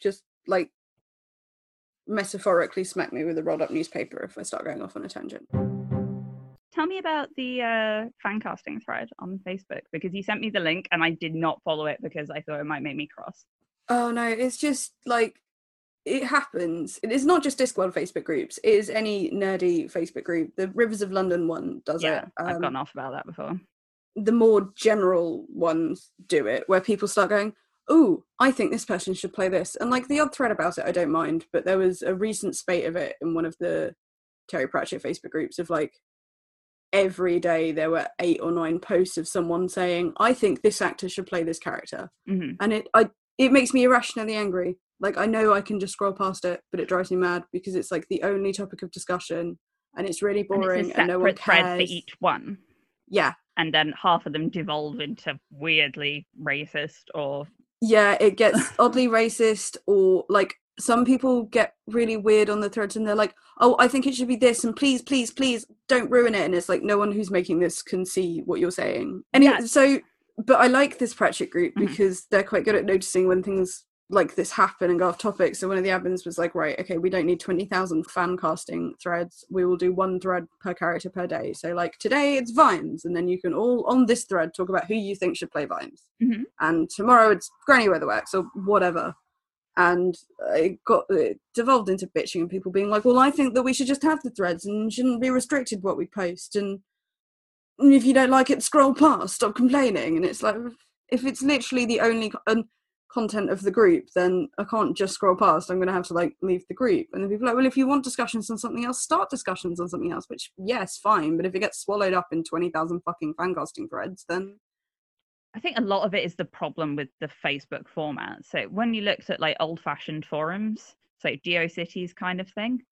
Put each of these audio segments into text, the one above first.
just like metaphorically smack me with a rolled up newspaper if I start going off on a tangent. Tell me about the uh, fan casting thread on Facebook because you sent me the link and I did not follow it because I thought it might make me cross. Oh no, it's just like it happens. It is not just Discworld Facebook groups. It is any nerdy Facebook group. The Rivers of London one does yeah, it. I've Um, gone off about that before. the more general ones do it, where people start going, "Oh, I think this person should play this," and like the odd thread about it, I don't mind. But there was a recent spate of it in one of the Terry Pratchett Facebook groups of like every day there were eight or nine posts of someone saying, "I think this actor should play this character," hmm and it I it makes me irrationally angry. Like I know I can just scroll past it, but it drives me mad because it's like the only topic of discussion, and it's really And boring, it's a and, no one thread for cares. each one. Yeah, And then half of them devolve into weirdly racist or yeah it gets oddly racist or like some people get really weird on the threads and they're like oh i think it should be this and please please please don't ruin it and it's like no one who's making this can see what you're saying anyway Yeah. so but i like this pratchett group Mhm. because they're quite good at noticing when things like this happen and go off topic so one of the admins was like right okay we don't need 20000 fan casting threads we will do one thread per character per day so like today it's vimes and then you can all on this thread talk about who you think should play vimes Mhm. and tomorrow it's Granny Weatherwax or whatever. And it got it devolved into bitching and people being like, "Well, I think that we should just have the threads and shouldn't be restricted what we post." And if you don't like it, scroll past. Stop complaining. And it's like, if it's literally the only um, content of the group, then I can't just scroll past. I'm going to have to like leave the group. And then people are like, "Well, if you want discussions on something else, start discussions on something else." Which, yes, fine. But if it gets swallowed up in twenty thousand fucking fancasting threads, then I think a lot of it is the problem with the Facebook format. So when you looked at like old fashioned forums, so GeoCities kind of thing,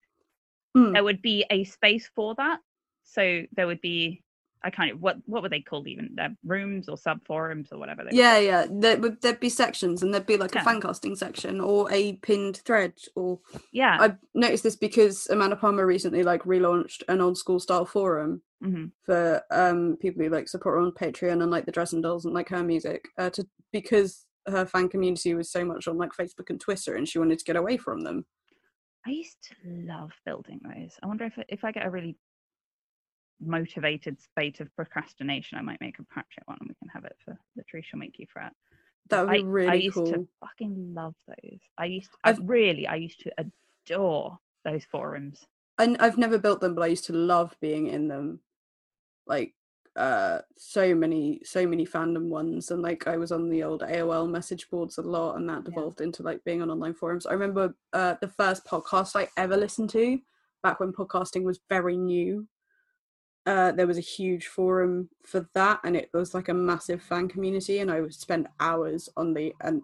Hmm. there would be a space for that. So there would be I kind of what what were they called even? Their rooms or sub forums or whatever they Yeah, yeah. There would there'd be sections, and there'd be like Yeah. a fan casting section or a pinned thread. Or Yeah. I noticed this because Amanda Palmer recently like relaunched an old school style forum hmm for um people who like support her on Patreon and like the Dresden Dolls and like her music. Uh, to because her fan community was so much on like Facebook and Twitter, and she wanted to get away from them. I used to love building those. I wonder if if I get a really motivated spate of procrastination, I might make a Pratchett one and we can have it for the Truth Shall Make You Fret. That would be I, really I used cool. to fucking love those. I used I I've- really I used to adore those forums. and I've never built them, but I used to love being in them. Like uh so many so many fandom ones and like I was on the old AOL message boards a lot and that Yeah. devolved into like being on online forums. I remember uh the first podcast I ever listened to back when podcasting was very new. Uh there was a huge forum for that and it was like a massive fan community and I would spend hours on the and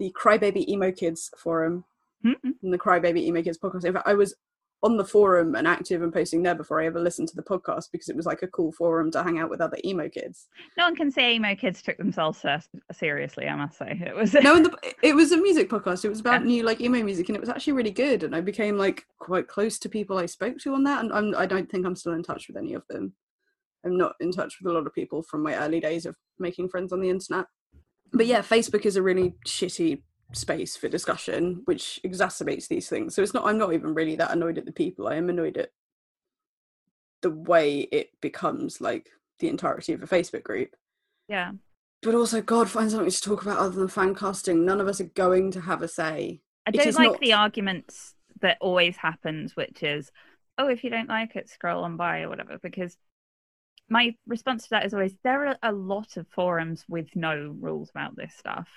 the Crybaby Emo Kids forum Mhm. and the Crybaby Emo Kids podcast. In fact, I was on the forum and active and posting there before I ever listened to the podcast because it was like a cool forum to hang out with other emo kids. No one can say emo kids took themselves seriously. I must say it was. No, the, it was a music podcast. It was about Yeah. new like emo music, and it was actually really good. And I became like quite close to people I spoke to on that. And I'm, I don't think I'm still in touch with any of them. I'm not in touch with a lot of people from my early days of making friends on the internet. But yeah, Facebook is a really shitty space for discussion, which exacerbates these things. So it's not. I'm not even really that annoyed at the people. I am annoyed at the way it becomes like the entirety of a Facebook group. yeah. But also, God, find something to talk about other than fan casting. None of us are going to have a say. I don't like not- the arguments that always happens, which is, oh, if you don't like it, scroll on by or whatever. Because my response to that is always there are a lot of forums with no rules about this stuff.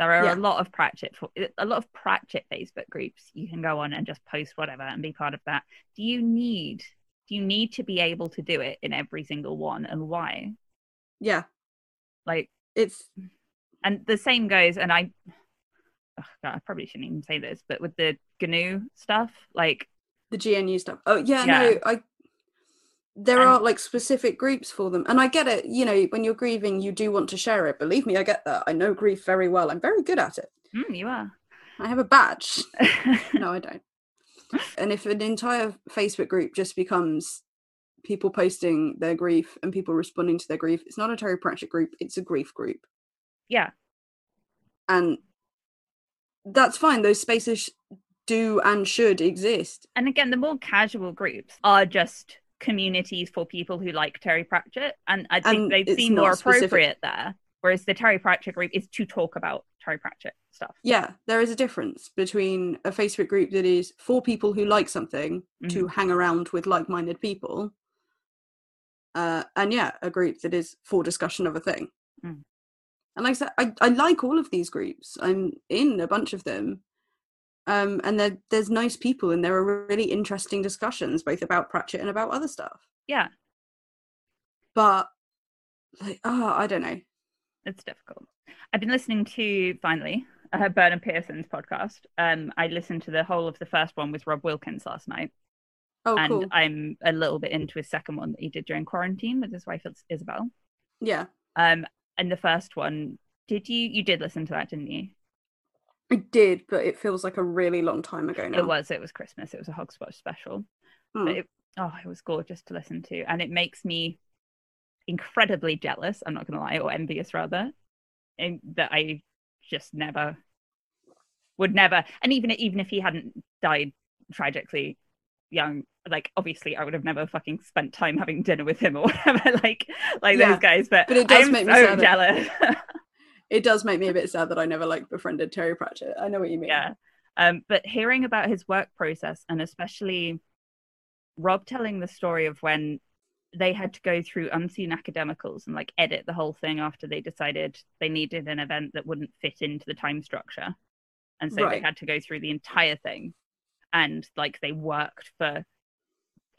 There are Yeah. a lot of Pratchett, for- a lot of Pratchett Facebook groups you can go on and just post whatever and be part of that. Do you need? Do you need to be able to do it in every single one, and why? Yeah, Like, it's and the same goes and i oh God, i probably shouldn't even say this but with the gnu stuff like the GNU stuff. Oh yeah, Yeah. no, I. There And- are like specific groups for them, and I get it. You know, when you're grieving, you do want to share it. Believe me, I get that. I know grief very well. I'm very good at it. mm, you are I have a badge. no, I don't. And if an entire Facebook group just becomes people posting their grief and people responding to their grief, it's not a Terry Pratchett group. It's a grief group. yeah and that's fine. Those spaces do and should exist. And again, the more casual groups are just communities for people who like Terry Pratchett, and I think And they it's seem not more specific. appropriate there. Whereas the Terry Pratchett group is to talk about Terry Pratchett stuff. Yeah, there is a difference between a Facebook group that is for people who like something to hang around with like-minded people, uh, and yeah, a group that is for discussion of a thing. Mm. And like I said, I, I like all of these groups. I'm in a bunch of them, um, and there's nice people, and there are really interesting discussions both about Pratchett and about other stuff. Yeah, But like, oh, I don't know. it's difficult. I've been listening to finally uh, Bernard Pearson's podcast. Um, I listened to the whole of the first one with Rob Wilkins last night, Oh, and cool. I'm a little bit into his second one that he did during quarantine with his wife Is- Isobel. Yeah, Um, and the first one, did you you did listen to that, didn't you? I did, but it feels like a really long time ago now. It was. It was Christmas. It was a Hogswatch special. Hmm. But it, oh, it was gorgeous to listen to, and it makes me incredibly jealous. I'm not going to lie, or envious rather, in that I just never would never. And even even if he hadn't died tragically young, like obviously I would have never fucking spent time having dinner with him or whatever, like like Yeah, those guys. But, but it does I'm make me so jealous. it does make me a bit sad that I never like befriended Terry Pratchett. I know what you mean. yeah um but hearing about his work process and especially rob telling the story of when they had to go through unseen academicals and like edit the whole thing after they decided they needed an event that wouldn't fit into the time structure and so Right. they had to go through the entire thing and like they worked for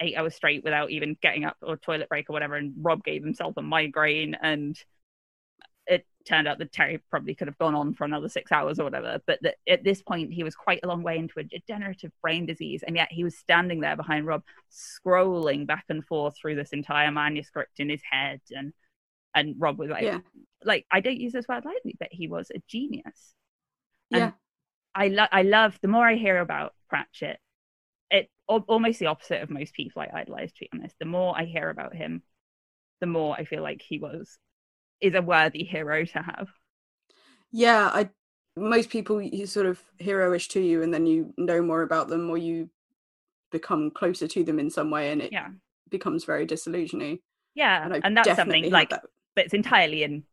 eight hours straight without even getting up or toilet break or whatever and rob gave himself a migraine and it turned out that Terry probably could have gone on for another six hours or whatever. But that at this point, he was quite a long way into a degenerative brain disease, and yet he was standing there behind Rob, scrolling back and forth through this entire manuscript in his head, and and Rob was like, Yeah. like I don't use this word lightly, but he was a genius. And Yeah. I love, I love. The more I hear about Pratchett, it al- almost the opposite of most people I idolize. To be honest, the more I hear about him, the more I feel like he was is a worthy hero to have. Yeah, I most people you sort of heroish to you and then you know more about them or you become closer to them in some way and it Yeah, becomes very disillusioning. yeah, And, and that's something like that. that's entirely in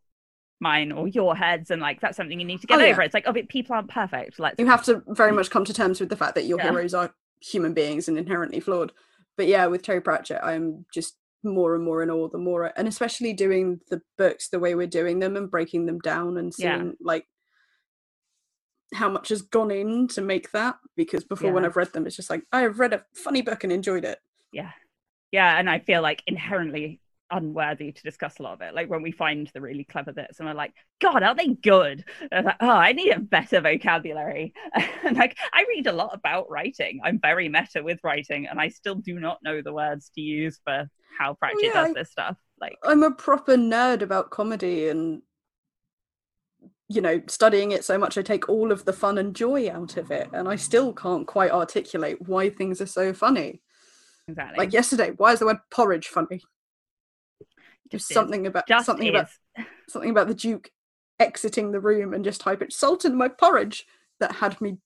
mine or your heads, and like that's something you need to oh, get Oh, yeah. over. It's like, oh, but people aren't perfect. Let's you have to very mm. much come to terms with the fact that your Yeah. heroes are human beings and inherently flawed. But yeah, with Terry Pratchett, I'm just more and more in awe. The more, I- and especially doing the books the way we're doing them and breaking them down and Yeah. seeing like how much has gone in to make that. Because before, when I've read them, it's just like I've read a funny book and enjoyed it. yeah yeah and i feel like inherently unworthy to discuss a lot of it like when we find the really clever bits and we're like god are they good and I was like oh i need a better vocabulary and like i read a lot about writing i'm very meta with writing and i still do not know the words to use for how Pratchett yeah, does I- this stuff like I'm a proper nerd about comedy and you know studying it so much I take all of the fun and joy out of it and I still can't quite articulate why things are so funny. exactly Like yesterday, why is the word porridge funny? There's Just is. something about just something is. about something about the Duke exiting the room and just it salt in my porridge that had me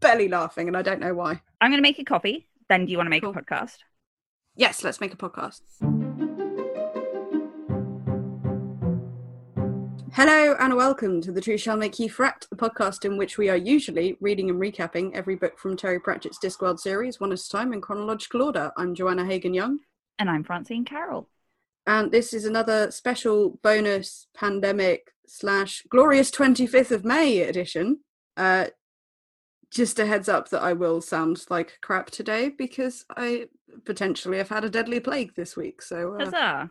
belly laughing and I don't know why. i'm going to make a copy then do you want to make Cool. a podcast Yes, let's make a podcast. Hello and welcome to The Truth Shall Make You Fret, a podcast in which we are usually reading and recapping every book from Terry Pratchett's Discworld series, one at a time in chronological order. I'm Joanna Hagen Young, and i'm francine Carrel and this is another special bonus pandemic slash glorious 25th of May edition. Uh, just a heads up that I will sound like crap today because I potentially have had a deadly plague this week. So uh,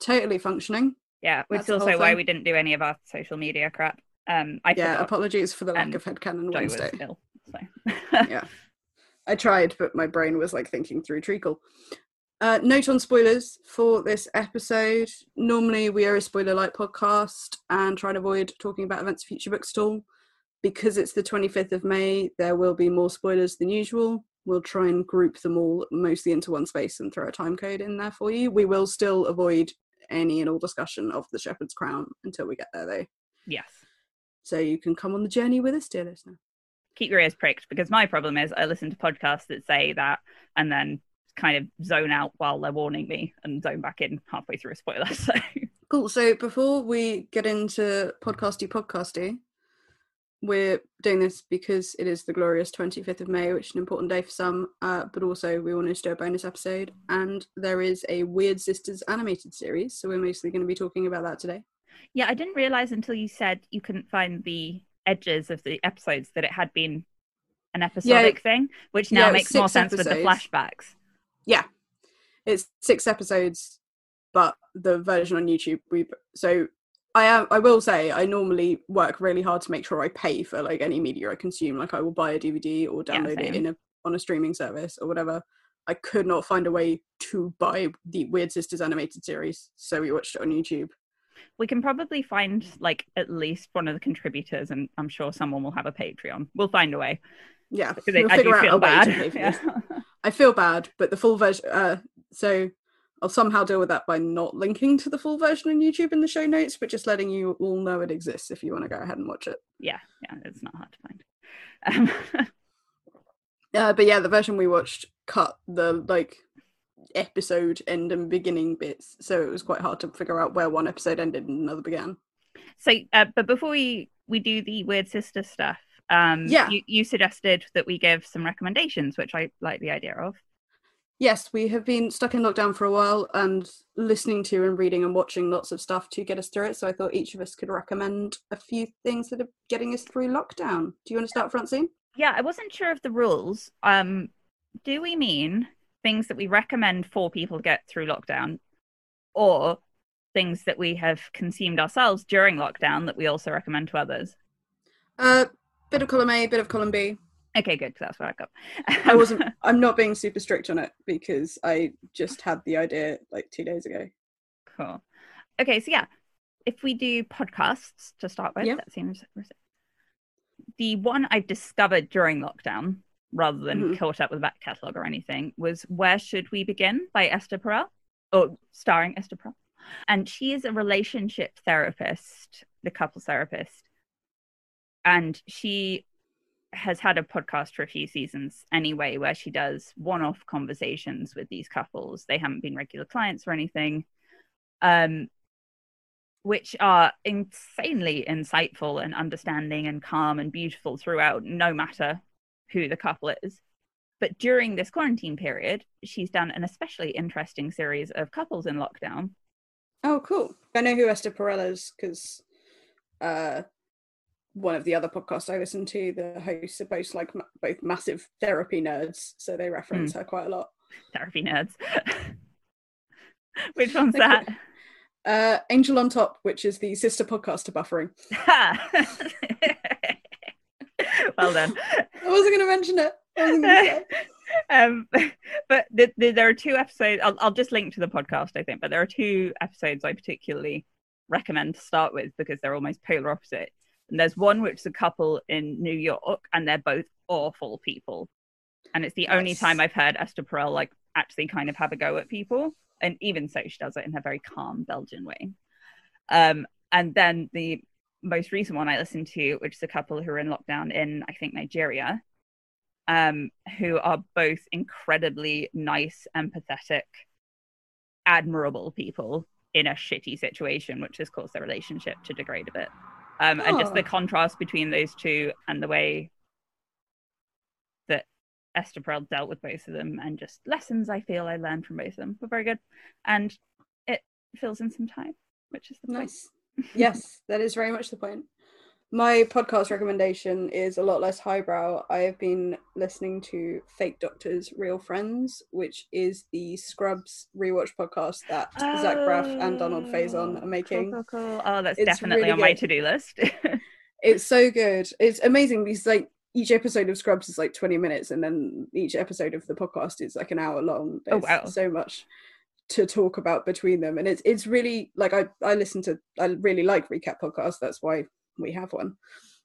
totally functioning. yeah which is also why we didn't do any of our social media crap um i yeah, forgot apologies for the lack and of headcanon Joy was Wednesday. ill so yeah. I tried, but my brain was like thinking through treacle. Uh, note on spoilers for this episode. Normally, we are a spoiler light podcast and try and avoid talking about events, of future books at all. Because it's the 25th of May, there will be more spoilers than usual. We'll try and group them all mostly into one space and throw a time code in there for you. We will still avoid any and all discussion of the Shepherd's Crown until we get there, though. yes So you can come on the journey with us, dear listener. keep your ears pricked because my problem is I listen to podcasts that say that and then kind of zone out while they're warning me and zone back in halfway through a spoiler. So Cool. So before we get into podcasty podcasty, we're doing this because it is the glorious 25th of May, which is an important day for some, uh, but also we wanted to do a bonus episode. And there is a Weird Sisters animated series, so we're mostly going to be talking about that today. yeah, I didn't realize until you said you couldn't find the edges of the episodes that it had been an episodic thing, which now yeah, makes more sense with the flashbacks. Yeah, it's six episodes, but the version on YouTube we so I am I will say I normally work really hard to make sure I pay for like any media I consume. Like I will buy a DVD or Yeah, download it in a on a streaming service or whatever. I could not find a way to buy the Weird Sisters animated series, so we watched it on YouTube. We can probably find like at least one of the contributors, and I'm sure someone will have a Patreon. We'll find a way Yeah, we'll I figure do feel bad. to pay for. Yeah. I feel bad, but the full version. Uh, so I'll somehow deal with that by not linking to the full version on YouTube in the show notes, but just letting you all know it exists if you want to go ahead and watch it. yeah, yeah, it's not hard to find. Um, Uh, but yeah, the version we watched cut the like episode end and beginning bits, so it was quite hard to figure out where one episode ended and another began. so, uh, but before we we do the weird sister stuff, um, Yeah. you, you suggested that we give some recommendations, which I like the idea of. Yes, we have been stuck in lockdown for a while and listening to and reading and watching lots of stuff to get us through it. So I thought each of us could recommend a few things that are getting us through lockdown. Do you want to start, Francine? Yeah, I wasn't sure of the rules. Um, do we mean things that we recommend for people to get through lockdown, or things that we have consumed ourselves during lockdown that we also recommend to others? Uh, bit of column A, bit of column B. Okay, good. that's what I got. I wasn't. I'm not being super strict on it because I just had the idea like two days ago. cool. Okay, so yeah, if we do podcasts to start with, Yeah. that seems the one I discovered during lockdown, rather than Mhm. caught up with back catalogue or anything, was "Where Should We Begin" by Esther Perel, or starring Esther Perel, and she is a relationship therapist, the couple therapist, and she has had a podcast for a few seasons anyway where she does one-off conversations with these couples. They haven't been regular clients or anything um which are insanely insightful and understanding and calm and beautiful throughout no matter who the couple is. But during this quarantine period she's done an especially interesting series of couples in lockdown. Oh, cool. I know who Esther Perel is because uh, one of the other podcasts I listen to, the hosts are both like ma- both massive therapy nerds, so they reference her quite a lot. therapy nerds which one's that. Uh, Angel on Top, which is the sister podcast to Buffering. well done. I wasn't going to mention it. Gonna um, but th- th- there are two episodes. I'll, I'll just link to the podcast, I think. But there are two episodes I particularly recommend to start with because they're almost polar opposite. And there's one which is a couple in New York, and they're both awful people. And it's the only time I've heard Esther Perel like actually kind of have a go at people. And even so, she does it in a very calm Belgian way. Um, and then the most recent one I listened to, which is a couple who are in lockdown in, I think, Nigeria, um, who are both incredibly nice, empathetic, admirable people in a shitty situation, which has caused their relationship to degrade a bit. Um, And just the Oh. contrast between those two and the way that Esther Perel dealt with both of them, and just lessons I feel I learned from both of them were very good. And it fills in some time, which is the point. Nice. yes, that is very much the point. My podcast recommendation is a lot less highbrow. I have been listening to Fake Doctors, Real Friends, which is the Scrubs rewatch podcast that Zach Braff and Donald oh, Faison Oh, are making. Cool, cool, cool. Oh, that's It's definitely really on my to-do list. It's so good. It's amazing because like each episode of Scrubs is like 20 minutes and then each episode of the podcast is like an hour long. Oh, There's wow. so much to talk about between them. And it's it's really like I I listen to I really like recap podcasts. That's why we have one.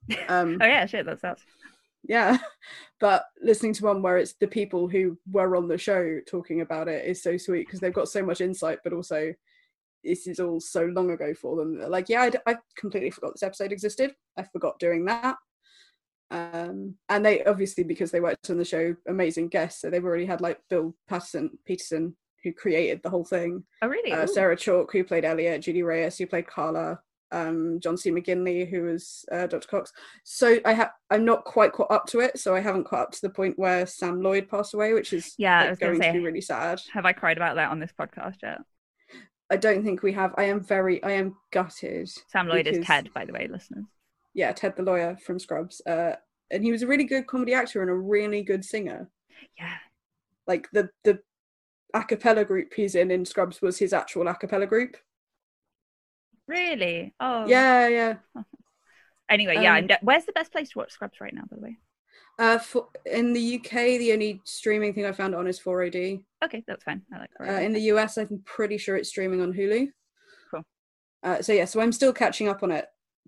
Um oh yeah, shit, that's that. yeah. But listening to one where it's the people who were on the show talking about it is so sweet because they've got so much insight, but also this is all so long ago for them. They're like, yeah, I, d- I completely forgot this episode existed. I forgot doing that. Um, and they obviously because they worked on the show, amazing guests. So they've already had like Bill Patterson, Peterson, who created the whole thing. Oh, really? Uh, Sarah Chalke, who played Elliot, Judy Reyes, who played Carla, um, John C. McGinley, who was uh, Dr. Cox. So I have I'm not quite caught up to it. So I haven't caught up to the point where Sam Lloyd passed away, which is Yeah, like, gonna say- to be really sad. Have I cried about that on this podcast yet? I don't think we have. I am very, I am gutted. Sam Lloyd is Because- Ted, by the way, listeners. Yeah, Ted the lawyer from Scrubs. Uh, and he was a really good comedy actor and a really good singer. Yeah. Like the the a cappella group he's in in Scrubs was his actual a cappella group. Really? Oh. Yeah, yeah. Anyway, yeah. Um, I'm de- Where's the best place to watch Scrubs right now, by the way? Uh, for, in the UK, the only streaming thing I found on is 4OD. Okay, that's fine. I like Uh, in the US, I'm pretty sure it's streaming on Hulu. Cool. Uh, so yeah, so I'm still catching up on it,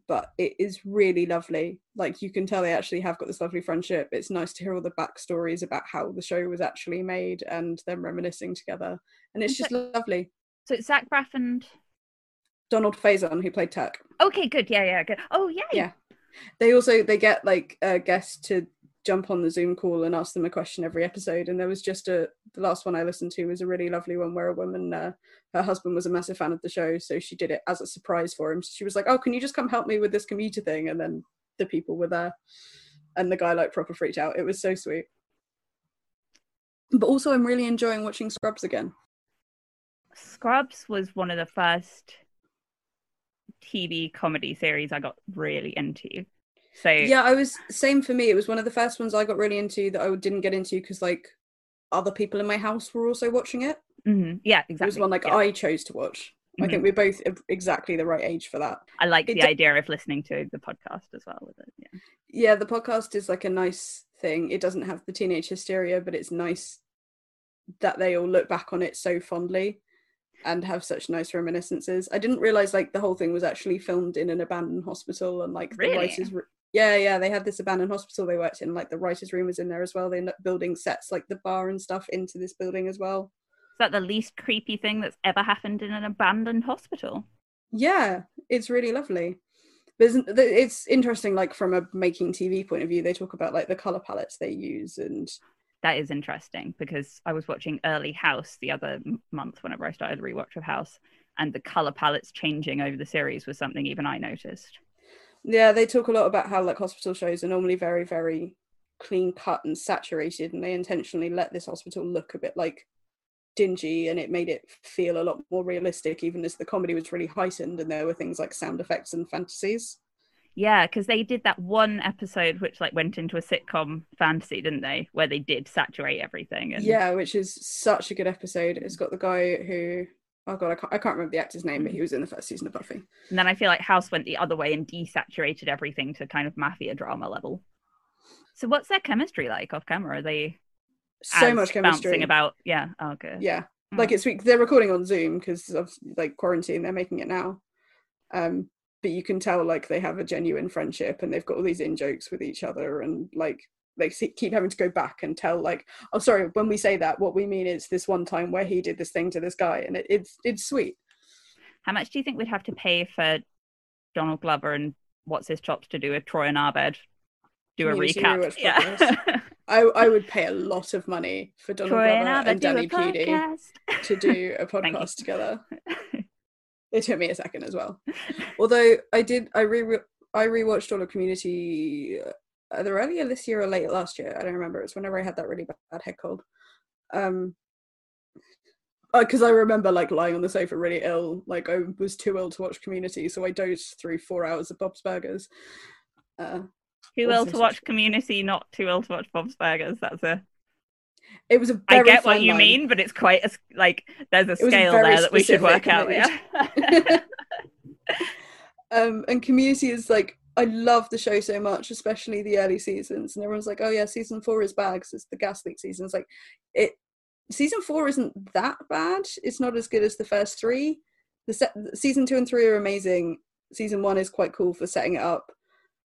but it is really lovely. Like you can tell they actually have got this lovely friendship. It's nice to hear all the backstories about how the show was actually made and them reminiscing together, and it's just lovely. So it's Zach Braff and. Donald Faison, who played Turk. Okay, good. Yeah, yeah, good. Oh, yeah. Yeah. They also they get like a guest to jump on the Zoom call and ask them a question every episode. And there was just a the last one I listened to was a really lovely one where a woman uh, her husband was a massive fan of the show, so she did it as a surprise for him. She was like, "Oh, can you just come help me with this commuter thing?" And then the people were there, and the guy like proper freaked out. It was so sweet. But also, I'm really enjoying watching Scrubs again. Scrubs was one of the first TV comedy series I got really into. So Yeah, I was same for me. It was one of the first ones I got really into that I didn't get into because like other people in my house were also watching it. Mhm. yeah, exactly. It was one like yeah. I chose to watch. I Mhm. think we're both exactly the right age for that. I like it the do- idea of listening to the podcast as well with it. Yeah. Yeah, the podcast is like a nice thing. It doesn't have the teenage hysteria, but it's nice that they all look back on it so fondly and have such nice reminiscences. I didn't realize like the whole thing was actually filmed in an abandoned hospital and like the writers r- yeah, yeah, they had this abandoned hospital they worked in. Like the writers' room was in there as well. They ended up building sets like the bar and stuff into this building as well. Is that the least creepy thing that's ever happened in an abandoned hospital? Yeah, it's really lovely. But it's interesting, like from a making TV point of view, they talk about like the color palettes they use and That is interesting because I was watching Early House the other month whenever I started rewatch of House, and the color palettes changing over the series was something even I noticed. yeah, they talk a lot about how like hospital shows are normally very, very clean cut and saturated, and they intentionally let this hospital look a bit like dingy, and it made it feel a lot more realistic, even as the comedy was really heightened, and there were things like sound effects and fantasies. Yeah, because they did that one episode which like went into a sitcom fantasy, didn't they? Where they did saturate everything. And Yeah, which is such a good episode. It's got the guy who. Oh god, I can't, I can't remember the actor's name, but he was in the first season of Buffy. And then I feel like House went the other way and desaturated everything to kind of mafia drama level. So what's their chemistry like off camera? Are they So much chemistry. bouncing about? Yeah. Oh, good. Yeah, Mm. like it's they're recording on Zoom because of like quarantine. They're making it now, um, but you can tell like they have a genuine friendship and they've got all these in jokes with each other and like they keep having to go back and tell like oh sorry when we say that what we mean is this one time where he did this thing to this guy and it, it's it's sweet. How much do you think we'd have to pay for Donald Glover and what's his chops to do a Troy and Abed do a Community recap? Yeah. I I would pay a lot of money for Donald Troy Glover and do a Danny Pudi to do a podcast together. It took me a second as well. Although I did, I re I rewatched all of Community uh, either earlier this year or late last year. I don't remember. It's whenever I had that really bad head cold. Um, because I remember like lying on the sofa really ill. Like I was too ill to watch Community, so I dozed through four hours of Bob's Burgers. Uh, Too ill to watch Community, not too ill to watch Bob's Burgers. That's a. it was a I very I get what you line. mean, but it's quite a like there's a scale there that we should work out. Yeah. um and community is like i love the show so much especially the early seasons and everyone's like oh yeah season four is bad 'cause it's the gas leak season it's like it season four isn't that bad it's not as good as the first three the se- season two and three are amazing season one is quite cool for setting it up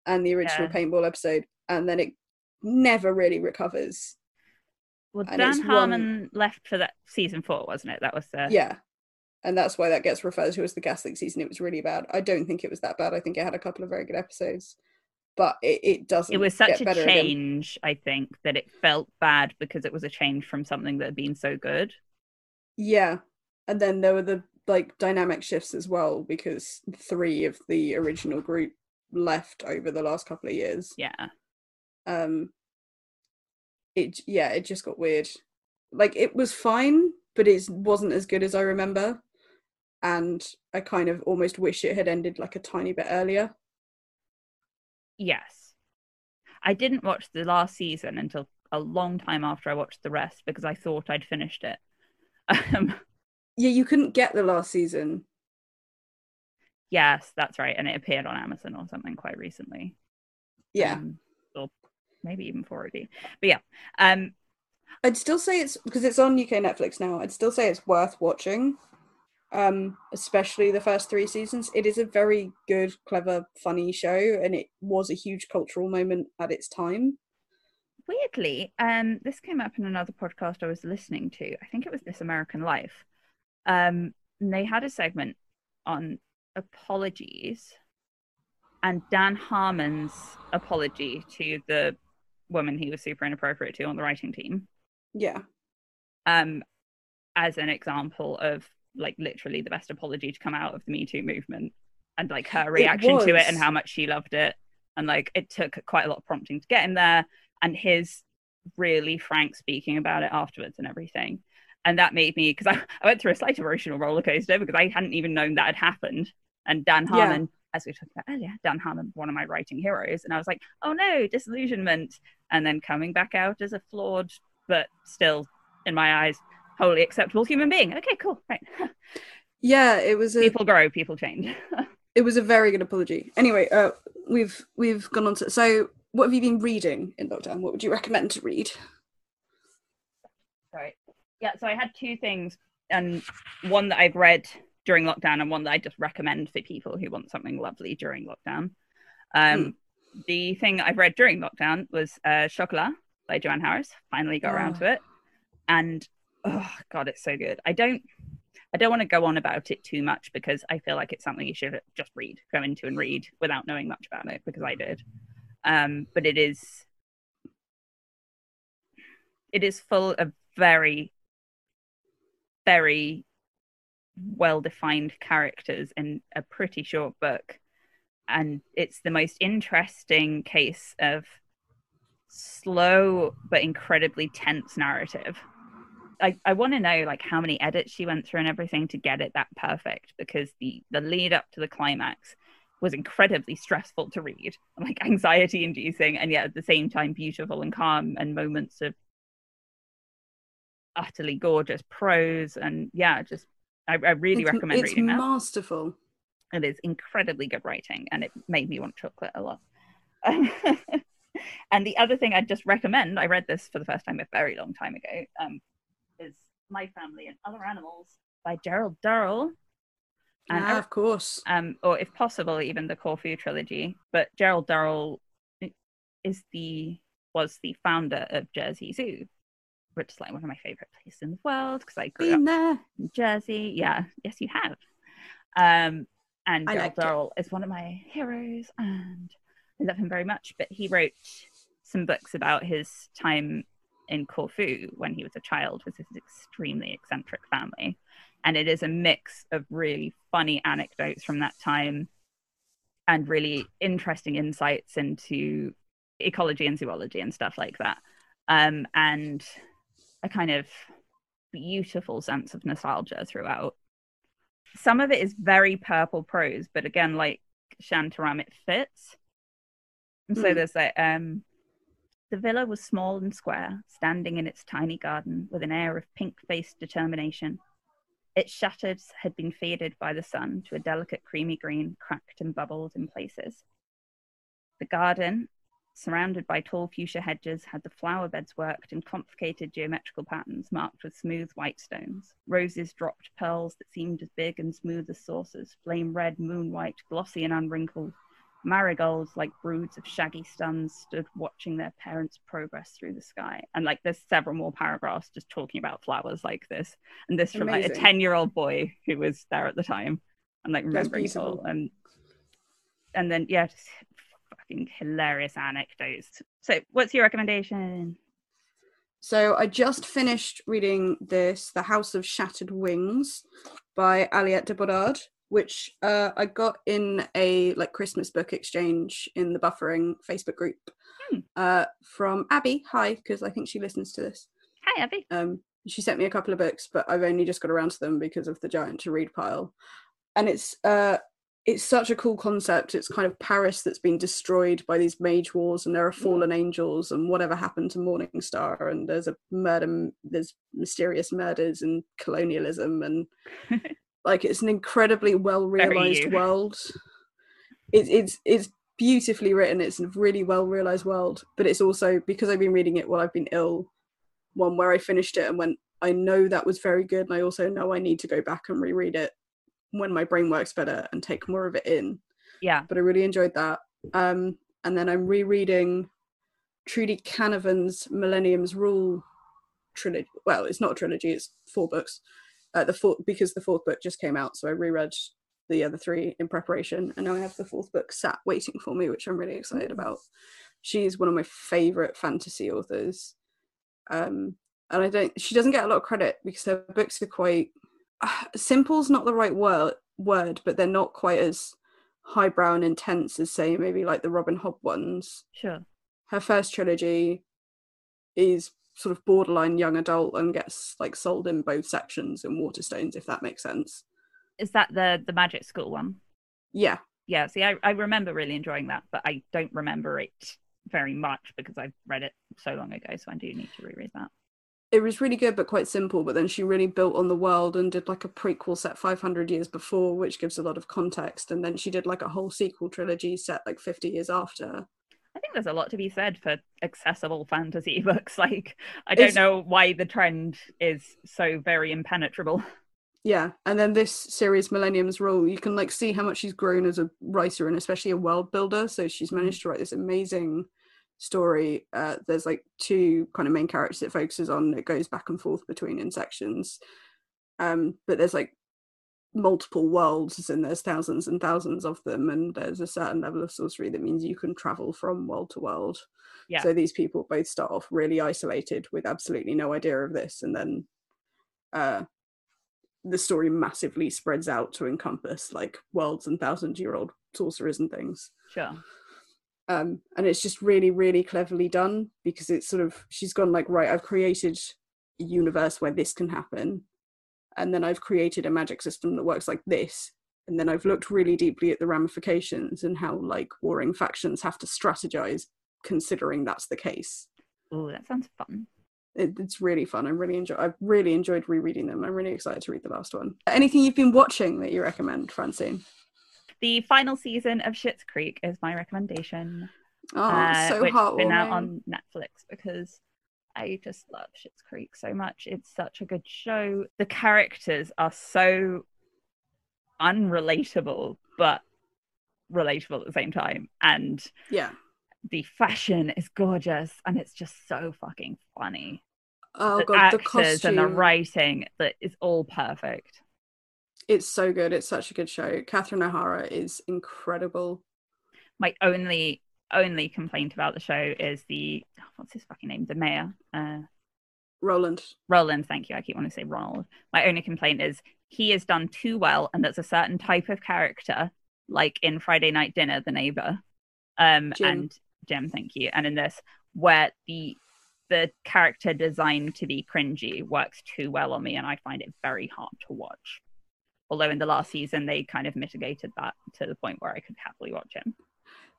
and the original Yeah. paintball episode and then it never really recovers well, And Dan one- Harmon left for that season four, wasn't it? That was the. yeah and that's why that gets referred to as the gas leak season it was really bad i don't think it was that bad i think it had a couple of very good episodes but it, it doesn't. It was such get a change, I think, that it felt bad because it was a change from something that had been so good. Yeah, and then there were the like dynamic shifts as well because three of the original group left over the last couple of years. Yeah. Um, it yeah, it just got weird. Like it was fine, but it wasn't as good as I remember, and I kind of almost wish it had ended like a tiny bit earlier. Yes. I didn't watch the last season until a long time after I watched the rest because I thought I'd finished it. Um, Yeah, you couldn't get the last season. yes, that's right. And it appeared on Amazon or something quite recently. Yeah, Um, maybe even 4D. But yeah. Um, I'd still say it's because it's on UK Netflix now. I'd still say it's worth watching, um, especially the first three seasons. It is a very good, clever, funny show, and it was a huge cultural moment at its time. weirdly, um, this came up in another podcast I was listening to. I think it was This American Life. Um, and they had a segment on apologies and Dan Harmon's apology to the woman he was super inappropriate to on the writing team. Yeah, Um, as an example of like literally the best apology to come out of the Me Too movement and like her reaction to it and how much she loved it. And like it took quite a lot of prompting to get him there and his really frank speaking about it afterwards and everything. And that made me because I, I went through a slight emotional roller coaster because I hadn't even known that had happened. And Dan Yeah. As we were talking about earlier, Dan Harmon, one of my writing heroes. And I was like, oh no, disillusionment. And then coming back out as a flawed, but still, in my eyes, wholly acceptable human being. Okay, cool. Right. yeah, it was a people grow, people change. it was a very good apology. Anyway, uh, we've we've gone on to so. What have you been reading in lockdown? What would you recommend to read? Right. Yeah, so I had two things, and one that I've read during lockdown, and one that I just recommend for people who want something lovely during lockdown. Um, The thing I've read during lockdown was uh, Chocolat by Joanne Harris. Finally got around Oh. to it, and oh god, it's so good. I don't, I don't want to go on about it too much because I feel like it's something you should just read, go into and read without knowing much about it because I did. Um, but it is, it is full of very very well defined characters in a pretty short book. And it's the most interesting case of slow but incredibly tense narrative. I, I want to know like how many edits she went through and everything to get it that perfect because the the lead up to the climax was incredibly stressful to read, like anxiety inducing, and yet at the same time beautiful and calm and moments of utterly gorgeous prose and yeah just i, I really it's, recommend it's reading that masterful. it is incredibly good writing and it made me want chocolate a lot and the other thing i'd just recommend i read this for the first time a very long time ago um, is my family and other animals by gerald durrell and Ah, of course. um, or if possible, even the Corfu trilogy. But Gerald Durrell is the was the founder of Jersey Zoo, which is like one of my favorite places in the world because I grew Been up there. in Jersey. Yeah, yes, you have. Um, and I Gerald liked it. Durrell is one of my heroes, and I love him very much. But he wrote some books about his time in Corfu when he was a child with his extremely eccentric family. And it is a mix of really funny anecdotes from that time and really interesting insights into ecology and zoology and stuff like that. Um, and a kind of beautiful sense of nostalgia throughout. Some of it is very purple prose, but again, like Shantaram, it fits. And so Mm. there's like um the villa was small and square, standing in its tiny garden with an air of pink faced determination. Its shutters had been faded by the sun to a delicate creamy green, cracked and bubbled in places. The garden, surrounded by tall fuchsia hedges, had the flower beds worked in complicated geometrical patterns marked with smooth white stones. Roses dropped pearls that seemed as big and smooth as saucers, flame red, moon white, glossy and unwrinkled. Marigolds, like broods of shaggy stuns, stood watching their parents' progress through the sky. And like there's several more paragraphs just talking about flowers like this. And this from like a 10 year old boy who was there at the time and like remembering it all. And and then yeah, just fucking hilarious anecdotes. So, what's your recommendation? So I just finished reading this, The House of Shattered Wings by Aliette de Bodard, which uh, I got in a like Christmas book exchange in the Buffering Facebook group Hmm. uh, from Abby. Hi, because I think she listens to this. Hi, Abby. Um, she sent me a couple of books, but I've only just got around to them because of the giant to read pile. And it's uh, it's such a cool concept. It's kind of Paris that's been destroyed by these mage wars, and there are mm. fallen angels, and whatever happened to Morningstar, and there's a murder, there's mysterious murders and colonialism, and like it's an incredibly well realized world. It's it's it's beautifully written. It's a really well realized world, but it's also because I've been reading it while I've been ill. One where I finished it and went, I know that was very good, and I also know I need to go back and reread it when my brain works better and take more of it in. Yeah. But I really enjoyed that. Um, and then I'm rereading Trudi Canavan's Millennium's Rule trilogy. Well, it's not a trilogy; it's four books. Uh, the fourth because the fourth book just came out, so I reread the other three in preparation, and now I have the fourth book sat waiting for me, which I'm really excited about. She's one of my favorite fantasy authors, um, and I don't. She doesn't get a lot of credit because her books are quite simple's not the right word word, but they're not quite as highbrow and intense as say maybe like the Robin Hobb ones. Sure. Her first trilogy is sort of borderline young adult and gets like sold in both sections in Waterstones, if that makes sense. Is that the the magic school one? Yeah. Yeah. See, I, I remember really enjoying that, but I don't remember it very much because I've read it so long ago. So I do need to reread that. It was really good but quite simple, but then she really built on the world and did like a prequel set 500 years before, which gives a lot of context. And then she did like a whole sequel trilogy set like 50 years after. I think there's a lot to be said for accessible fantasy books. Like, I don't It's- know why the trend is so very impenetrable. Yeah, and then this series, Millennium's Rule, you can like see how much she's grown as a writer and especially a world builder. So she's mm. managed to write this amazing story. Uh, there's like two kind of main characters it focuses on. It goes back and forth between in sections, um, but there's like multiple worlds, and there's thousands and thousands of them, and there's a certain level of sorcery that means you can travel from world to world. Yeah. So these people both start off really isolated with absolutely no idea of this, and then uh, the story massively spreads out to encompass like worlds and thousand year old sorcerers and things. Sure. Um, and it's just really, really cleverly done because it's sort of she's gone like, right, I've created a universe where this can happen, and then I've created a magic system that works like this. And then I've looked really deeply at the ramifications and how like warring factions have to strategize considering that's the case. Oh, that sounds fun. It, it's really fun. I really enjoy. I've really enjoyed rereading them. I'm really excited to read the last one. Anything you've been watching that you recommend, Francine? The final season of Schitt's Creek is my recommendation. Oh, uh, so which has been out on Netflix because I just love Schitt's Creek so much. It's such a good show. The characters are so unrelatable, but relatable at the same time. And Yeah. the fashion is gorgeous and it's just so fucking funny. Oh the god, the actors costume. and the writing that is all perfect. It's so good. It's such a good show. Catherine O'Hara is incredible. My only only complaint about the show is the what's his fucking name? The mayor. Uh Roland. Roland, thank you. I keep wanting to say Ronald. My only complaint is he is done too well, and there's a certain type of character, like in Friday Night Dinner, the neighbor, um, Jim. and Jim, thank you, and in this, where the the character designed to be cringy works too well on me, and I find it very hard to watch. Although in the last season they kind of mitigated that to the point where I could happily watch him.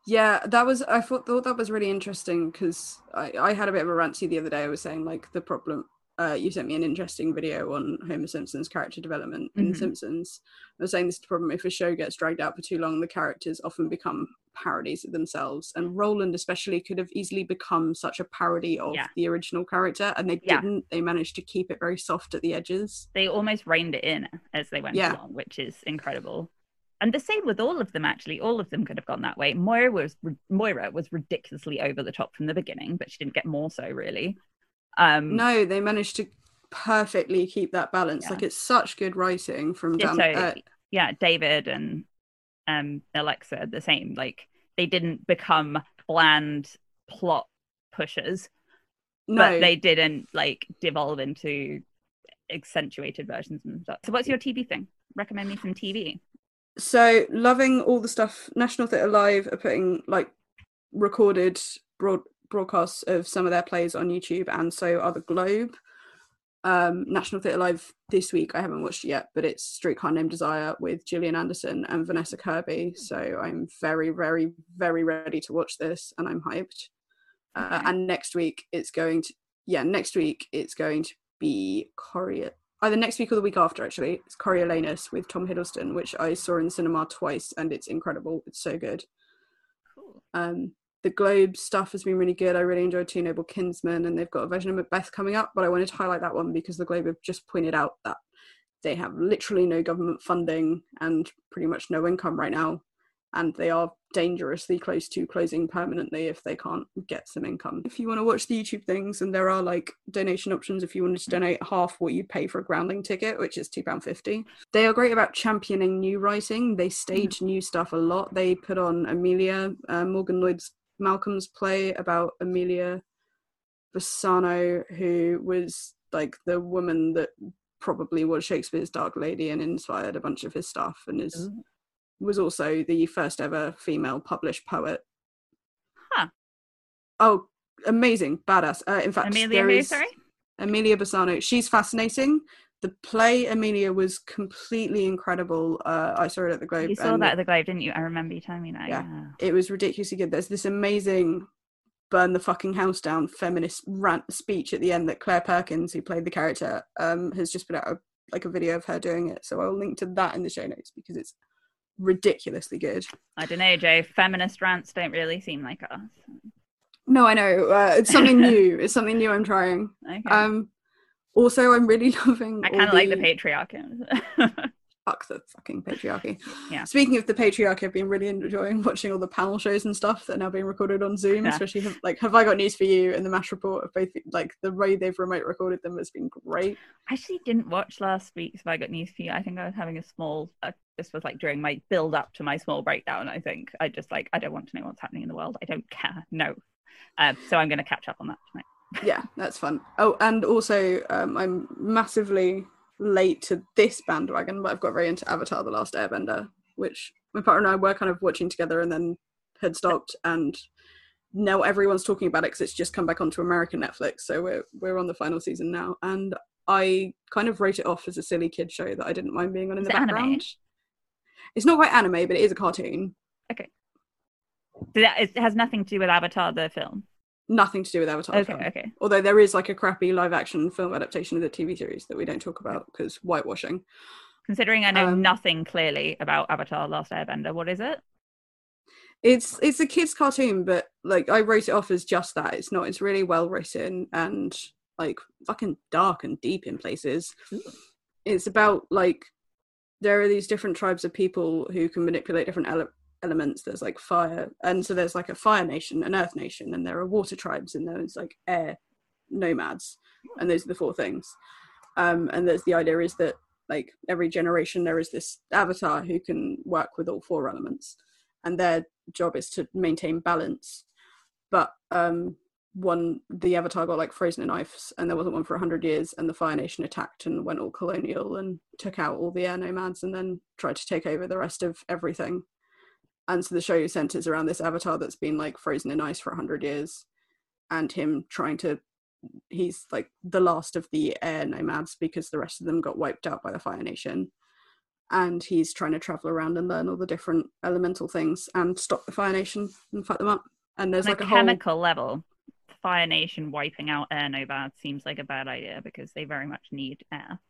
Yeah, that was I thought thought that was really interesting because I, I had a bit of a rant the other day. I was saying like the problem uh, you sent me an interesting video on Homer Simpson's character development in Mhm. The Simpsons. I was saying this is the problem if a show gets dragged out for too long, the characters often become parodies of themselves. And Roland especially could have easily become such a parody of Yeah. the original character, and they Yeah. didn't. They managed to keep it very soft at the edges. they almost reined it in as they went Yeah. along, which is incredible. And the same with all of them. Actually, all of them could have gone that way. Moira was Moira was ridiculously over the top from the beginning, but she didn't get more so really. Um, No, they managed to perfectly keep that balance. Yeah. Like it's such good writing from Dan. Ditto. Uh, yeah, David and um Alexa the same. Like they didn't become bland plot pushers, No, but they didn't like devolve into accentuated versions and stuff. So, what's your TV thing? Recommend me some TV. so loving all the stuff. National Theatre Live are putting like recorded broad broadcasts of some of their plays on YouTube, and so are the Globe. Um, National Theatre Live this week. I haven't watched it yet, but it's Streetcar Named Desire with Gillian Anderson and Vanessa Kirby. So I'm very, very, very ready to watch this, and I'm hyped. Uh, Okay. and next week it's going to yeah next week it's going to be Coria either next week or the week after actually it's Coriolanus with Tom Hiddleston which I saw in cinema twice and it's incredible it's so good Cool. um the Globe stuff has been really good I really enjoyed Two Noble Kinsmen and they've got a version of Macbeth coming up but I wanted to highlight that one because the Globe have just pointed out that they have literally no government funding and pretty much no income right now and they are dangerously close to closing permanently if they can't get some income. If you want to watch the YouTube things, and there are like donation options if you wanted to donate half what you pay for a groundling ticket, which is £2.50. They are great about championing new writing. They stage new stuff a lot. They put on Amelia, uh, Morgan Lloyd's Malcolm's play about Amelia Bassano, who was like the woman that probably was Shakespeare's Dark Lady and inspired a bunch of his stuff and is Ooh. was also the first ever female published poet. Huh. Oh, amazing, badass. Uh, in fact, Amelia is sorry? Amelia Bassano. She's fascinating. The play Amelia was completely incredible. Uh, I saw it at the Globe. You saw that at the Globe, didn't you? I remember you telling me that. Yeah. Yeah. It was ridiculously good. There's this amazing burn the fucking house down feminist rant speech at the end that Clare Perkins, who played the character, um, has just put out a, like a video of her doing it. So I'll link to that in the show notes because it's ridiculously good. I don't know, Joe. Feminist rants don't really seem like us. No, I know. Uh, it's something new. It's something new I'm trying. Okay. Um, also, I'm really loving. I kind of like the patriarchy. Fuck the fucking patriarchy. Yeah. Speaking of the patriarchy, I've been really enjoying watching all the panel shows and stuff that are now being recorded on Zoom. Yeah. Especially have, like, have I got news for you? And the Mash report of both, like the way they've remote recorded them has been great. I actually didn't watch last week's If I Got News for You. I think I was having a small. Uh, this was like during my build up to my small breakdown. I think I just like I don't want to know what's happening in the world. I don't care. No. Uh, so I'm going to catch up on that tonight. Yeah, that's fun. Oh, and also, um, I'm massively late to this bandwagon, but I've got very into Avatar: The Last Airbender, which my partner and I were kind of watching together, and then had stopped, and now everyone's talking about it because it's just come back onto American Netflix. So we're we're on the final season now, and I kind of wrote it off as a silly kid show that I didn't mind being on in Is the it anime? background. It's not quite anime, but it is a cartoon. Okay. So that it has nothing to do with Avatar the film. Nothing to do with Avatar. Okay, film. okay. Although there is like a crappy live action film adaptation of the TV series that we don't talk about because whitewashing. Considering I know Um, nothing clearly about Avatar: Last Airbender, what is it? It's it's a kids cartoon, but like I wrote it off as just that. It's not. It's really well written and like fucking dark and deep in places. Ooh. It's about like there are these different tribes of people who can manipulate different ele- elements. There's like fire, and so there's like a fire nation, an earth nation, and there are water tribes, and there's like air nomads, and those are the four things. Um, and there's the idea is that like every generation there is this avatar who can work with all four elements, and their job is to maintain balance. But um, one the avatar got like frozen in ice and there wasn't one for 100 years and the fire nation attacked and went all colonial and took out all the air nomads and then tried to take over the rest of everything and so the show centers around this avatar that's been like frozen in ice for 100 years and him trying to he's like the last of the air nomads because the rest of them got wiped out by the fire nation and he's trying to travel around and learn all the different elemental things and stop the fire nation and fight them up and there's On like a a whole chemical level, Fire Nation wiping out air nomads seems like a bad idea because they very much need air.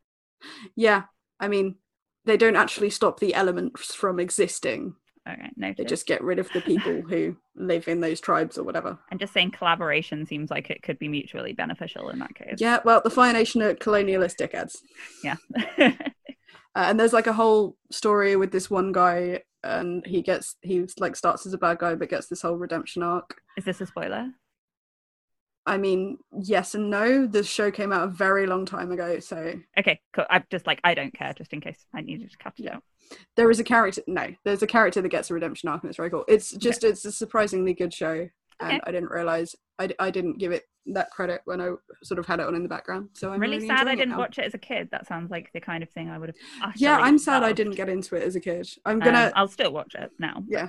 Yeah, I mean, they don't actually stop the elements from existing. Okay, no. They just get rid of the people who live in those tribes or whatever. I'm just saying collaboration seems like it could be mutually beneficial in that case. Yeah, well, the Fire Nation are colonialist dickheads. Yeah. Uh, and there's like a whole story with this one guy, and he gets, he like starts as a bad guy, but gets this whole redemption arc. Is this a spoiler? I mean, yes and no. The show came out a very long time ago, so Okay, cool. I'm just like I don't care, just in case I needed to cut it Yeah. out. there is a character. No, there's a character that gets a redemption arc, and it's very cool. It's just it's a surprisingly good show, and Okay. I didn't realize I, I didn't give it that credit when I sort of had it on in the background. So I'm really really, sad I didn't watch it as a kid. That sounds like the kind of thing I would have. Yeah, I'm sad I didn't get into it as a kid. I'm Um, gonna. I'll still watch it now. yeah,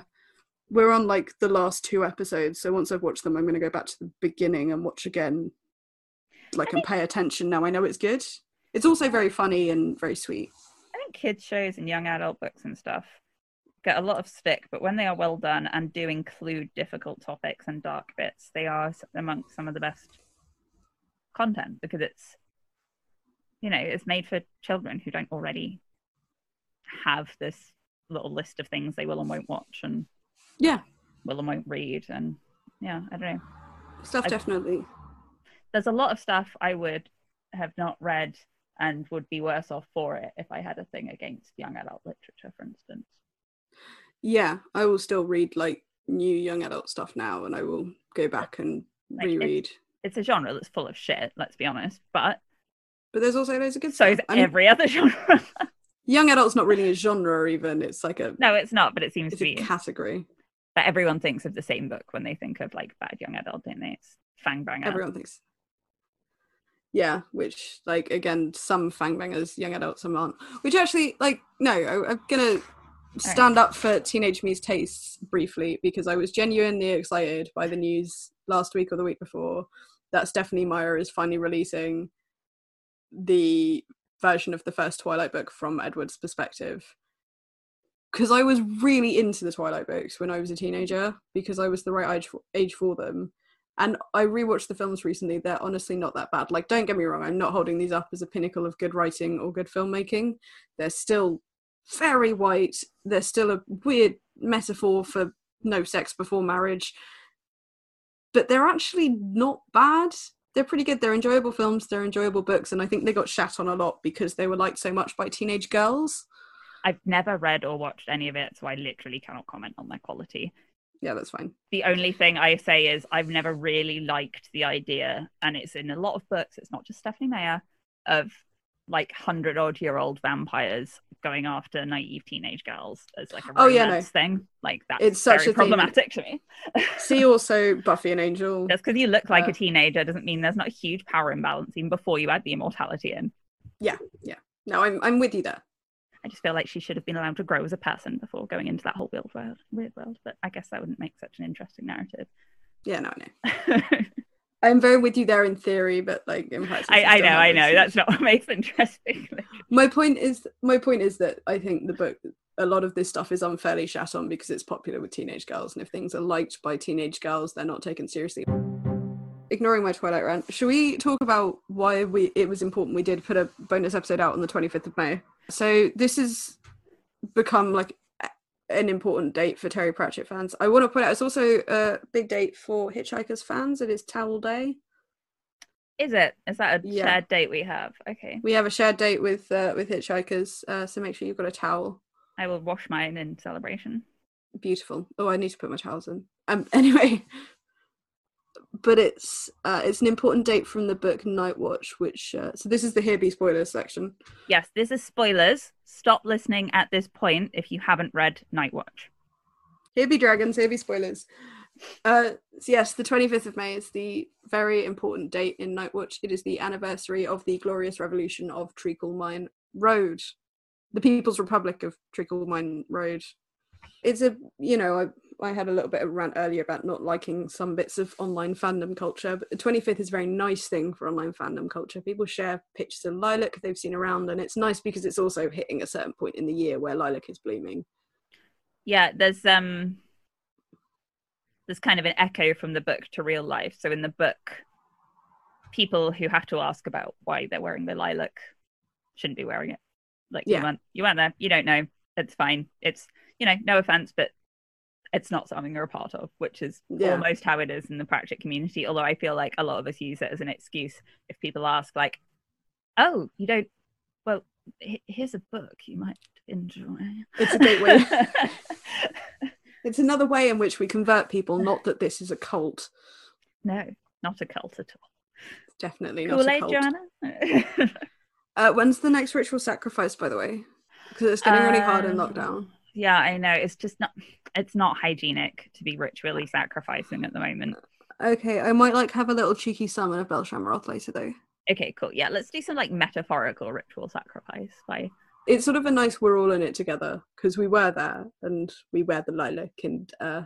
we're on like the last two episodes, so once I've watched them, I'm gonna go back to the beginning and watch again, like and pay attention. Now I know it's good. It's also very funny and very sweet. I think kids shows and young adult books and stuff get a lot of stick, but when they are well done and do include difficult topics and dark bits, they are amongst some of the best content because it's you know it's made for children who don't already have this little list of things they will and won't watch and Yeah, will and won't read and yeah i don't know stuff I- definitely. there's a lot of stuff i would have not read and would be worse off for it if i had a thing against young adult literature for instance Yeah, I will still read like new young adult stuff now, and I will go back and Like, reread. it's a genre that's full of shit let's be honest but But there's also loads of good so is stuff. Every other genre young adult's not really a genre, even. It's like a no it's not but it seems it's to a be category. But everyone thinks of the same book when they think of like bad young adult don't they it's fang banger Everyone thinks. Yeah, which like again, some fangbangers, young adults, some aren't. Which actually, like, no, I, I'm gonna stand up for Teenage Me's tastes briefly because I was genuinely excited by the news last week or the week before that Stephenie Meyer is finally releasing the version of the first Twilight book from Edward's perspective. Because I was really into the Twilight books when I was a teenager because I was the right age for, age for them. And I rewatched the films recently. They're honestly not that bad. Like, don't get me wrong, I'm not holding these up as a pinnacle of good writing or good filmmaking. They're still very white. They're still a weird metaphor for no sex before marriage. But they're actually not bad. They're pretty good. They're enjoyable films. They're enjoyable books. And I think they got shat on a lot because they were liked so much by teenage girls. I've never read or watched any of it so i literally cannot comment on their quality Yeah, that's fine. the only thing I say is I've never really liked the idea, and it's in a lot of books. It's not just Stephenie Meyer of like hundred odd year old vampires going after naive teenage girls as like a Oh, yeah, no. romance thing. Like that's It's such a thing. problematic to me. See also Buffy and Angel. Just because you look like Uh, a teenager doesn't mean there's not a huge power imbalance even before you add the immortality in. Yeah, yeah. No, I'm I'm with you there. I just feel like she should have been allowed to grow as a person before going into that whole weird world. Weird world, but I guess that wouldn't make such an interesting narrative. Yeah, no, I know. I'm very with you there in theory, but like in practice. I, I know, I know. That's not what makes it interesting. my point is my point is that I think the book a lot of this stuff is unfairly shat on because it's popular with teenage girls, and if things are liked by teenage girls, they're not taken seriously. Ignoring my Twilight rant, should we talk about why we it was important we did put a bonus episode out on the 25th of May? So this has become like an important date for Terry Pratchett fans. I want to point out it's also a big date for Hitchhikers fans. It is Towel Day. Is it? Is that a Yeah. shared date we have? Okay. We have a shared date with uh, with Hitchhikers, uh, so make sure you've got a towel. I will wash mine in celebration. beautiful. Oh, I need to put my towels in. Um, anyway, but it's uh, it's an important date from the book Night Watch, which uh, so this is the here be spoilers section. Yes, this is spoilers. Stop listening at this point if you haven't read Night Watch. Here be dragons. Here be spoilers. Uh, so yes, the twenty fifth of May is the very important date in Night Watch. It is the anniversary of the glorious revolution of Treacle Mine Road, the People's Republic of Treacle Mine Road. It's a you know I I had a little bit of rant earlier about not liking some bits of online fandom culture, but the 25th is a very nice thing for online fandom culture. People share pictures of lilac they've seen around, and it's nice because it's also hitting a certain point in the year where lilac is blooming. Yeah, there's um there's kind of an echo from the book to real life. So in the book, people who have to ask about why they're wearing the lilac shouldn't be wearing it. Like Yeah. you weren't you weren't there, you don't know. It's fine. It's you know, no offense, but it's not something you're a part of, which is Yeah. almost how it is in the Pratchett community. Although I feel like a lot of us use it as an excuse if people ask, like, "Oh, you don't? Well, h- here's a book you might enjoy." It's a gateway. It's another way in which we convert people, not that this is a cult. no, Not a cult at all. Definitely not Kool a Aid. Joanna? Uh, when's the next ritual sacrifice, by the way? Because it's getting really hard in Um, lockdown. yeah, I know. It's just not. It's not hygienic to be ritually sacrificing at the moment. Okay, I might like have a little cheeky summon of Bel-Shamharoth later though. Okay, cool. Yeah, let's do some like metaphorical ritual sacrifice. By It's sort of a nice we're all in it together because we were there and we wear the lilac and uh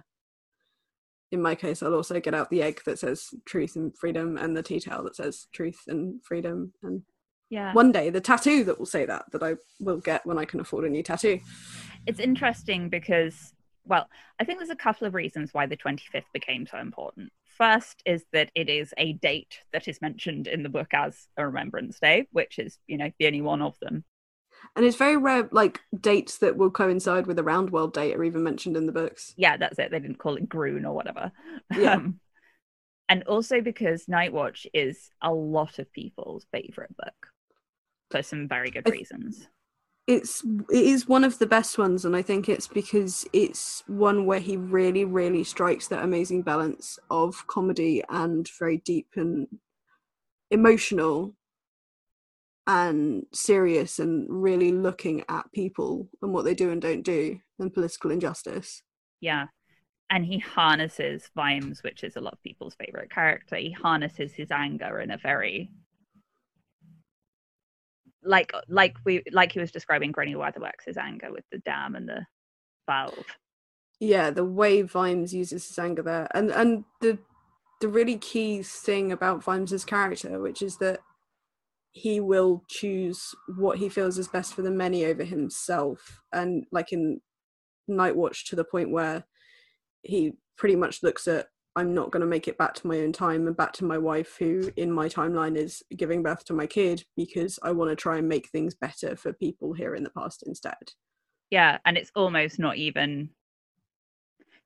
in my case I'll also get out the egg that says truth and freedom and the tea towel that says truth and freedom and yeah, one day the tattoo that will say that that I will get when I can afford a new tattoo. it's interesting because well i think there's a couple of reasons why the 25th became so important. First is that it is a date that is mentioned in the book as a remembrance day which is you know the only one of them. And it's very rare like dates that will coincide with a round world date are even mentioned in the books. yeah that's it. They didn't call it Grune or whatever. Yeah. um, and also because night watch is a lot of people's favorite book for some very good I- reasons it's it is one of the best ones and i think it's because it's one where he really really strikes that amazing balance of comedy and very deep and emotional and serious and really looking at people and what they do and don't do and political injustice Yeah. And he harnesses Vimes, which is a lot of people's favorite character. He harnesses his anger in a very like uh, like we like he was describing Granny Weatherwax's anger with the dam and the valve. yeah the way vimes uses his anger there and and the the really key thing about vimes's character which is that he will choose what he feels is best for the many over himself and like in night watch to the point where he pretty much looks at i'm not going to make it back to my own time and back to my wife who in my timeline is giving birth to my kid because i want to try and make things better for people here in the past instead Yeah, and it's almost not even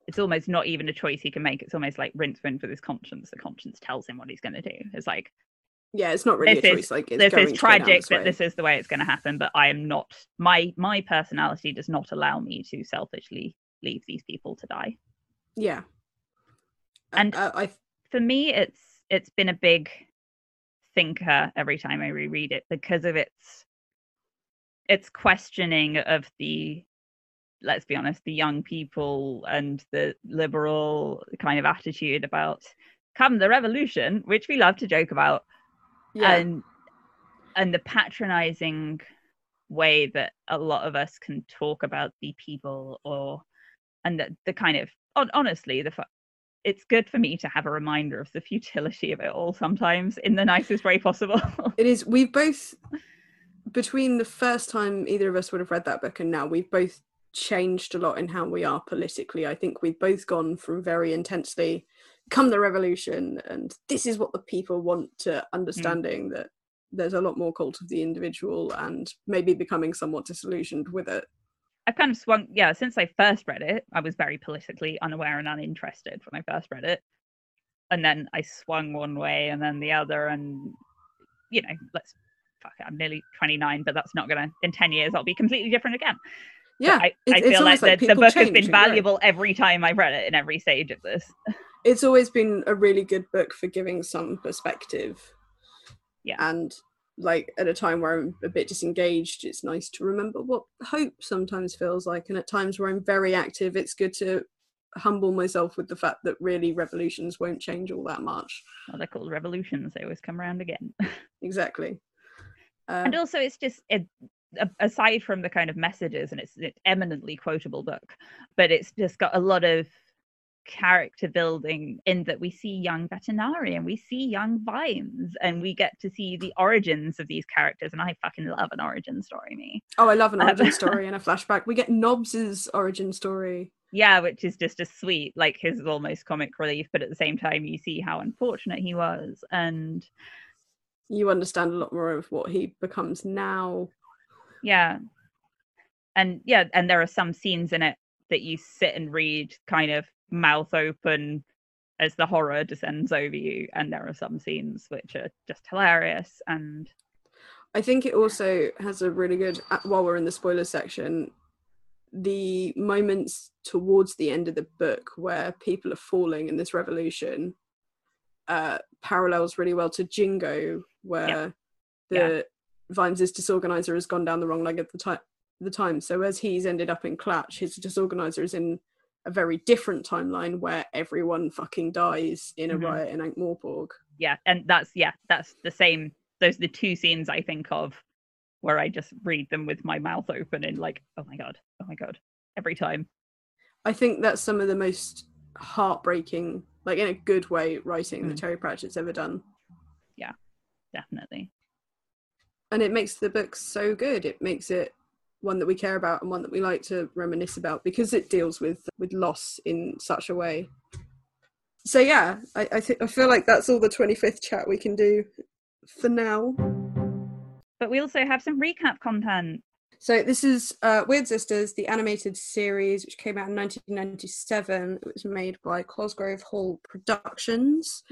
it's almost not even a choice he can make. It's almost like rinse rinse with his conscience. The conscience tells him what he's gonna do. It's like yeah it's not really a is- choice like it's this going is to tragic that this is the way it's going to happen but i am not my my personality does not allow me to selfishly leave these people to die yeah And- I, I for me it's it's been a big thinker every time i reread it because of its its questioning of the let's be honest the young people and the liberal kind of attitude about come the revolution which we love to joke about yeah. and and the patronizing way that a lot of us can talk about the people or and the, the kind of honestly the it's good for me to have a reminder of the futility of it all sometimes in the nicest way possible It is. We've both, between the first time either of us would have read that book and now, we've both changed a lot in how we are politically. I think we've both gone from very intensely, come the revolution, and this is what the people want, to hmm. understanding that there's a lot more cult of the individual and maybe becoming somewhat disillusioned with it. I've kind of swung yeah since i first read it i was very politically unaware and uninterested when i first read it and then i swung one way and then the other and you know let's fuck it, i'm nearly 29 but that's not gonna in 10 years i'll be completely different again Yeah, I, I feel like like the, the book has been valuable every time I've read it in every stage of this. it's always been a really good book for giving some perspective. Yeah. And like at a time where I'm a bit disengaged, it's nice to remember what hope sometimes feels like. And at times where I'm very active, it's good to humble myself with the fact that really revolutions won't change all that much. Well, they're called revolutions; they always come around again. Exactly. Uh, and also, it's just it, aside from the kind of messages, and it's an eminently quotable book, but it's just got a lot of character building in that we see young Vetinari and we see young Vimes and we get to see the origins of these characters and i fucking love an origin story me oh, I love an Um, origin story and a flashback. We get Nobbs's origin story. yeah which is just a sweet like his almost comic relief but at the same time you see how unfortunate he was and You understand a lot more of what he becomes now. yeah and yeah and there are some scenes in it that you sit and read kind of mouth open as the horror descends over you and there are some scenes which are just hilarious and I think it also has a really good, uh, while we're in the spoiler section, the moments towards the end of the book where people are falling in this revolution uh, parallels really well to Jingo, where the Vimes' disorganizer has gone down the wrong leg at the time. The time. So as he's ended up in Klatch, his disorganizer is in a very different timeline where everyone fucking dies in a Mhm. riot in Ankh-Morpork. yeah and that's yeah that's the same those are the two scenes i think of where i just read them with my mouth open and like oh my god oh my god every time I think that's some of the most heartbreaking, like in a good way, writing that Mm. Terry Pratchett's ever done. Yeah, definitely and it makes the book so good it makes it one that we care about and one that we like to reminisce about because it deals with with loss in such a way. So yeah i i, th- I feel like that's all the 25th chat we can do for now. But we also have some recap content. So this is uh, weird sisters the animated series which came out in 1997 it was made by cosgrove hall productions.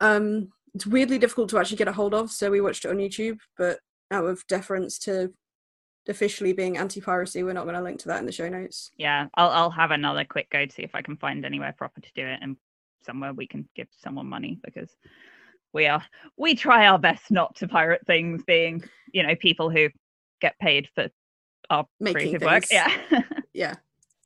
Um it's weirdly difficult to actually get a hold of so we watched it on youtube but out of deference to officially being anti-piracy we're not going to link to that in the show notes. Yeah i'll i'll have another quick go to see if i can find anywhere proper to do it and somewhere we can give someone money because we are we try our best not to pirate things being you know people who get paid for our Making creative work. things. yeah. Yeah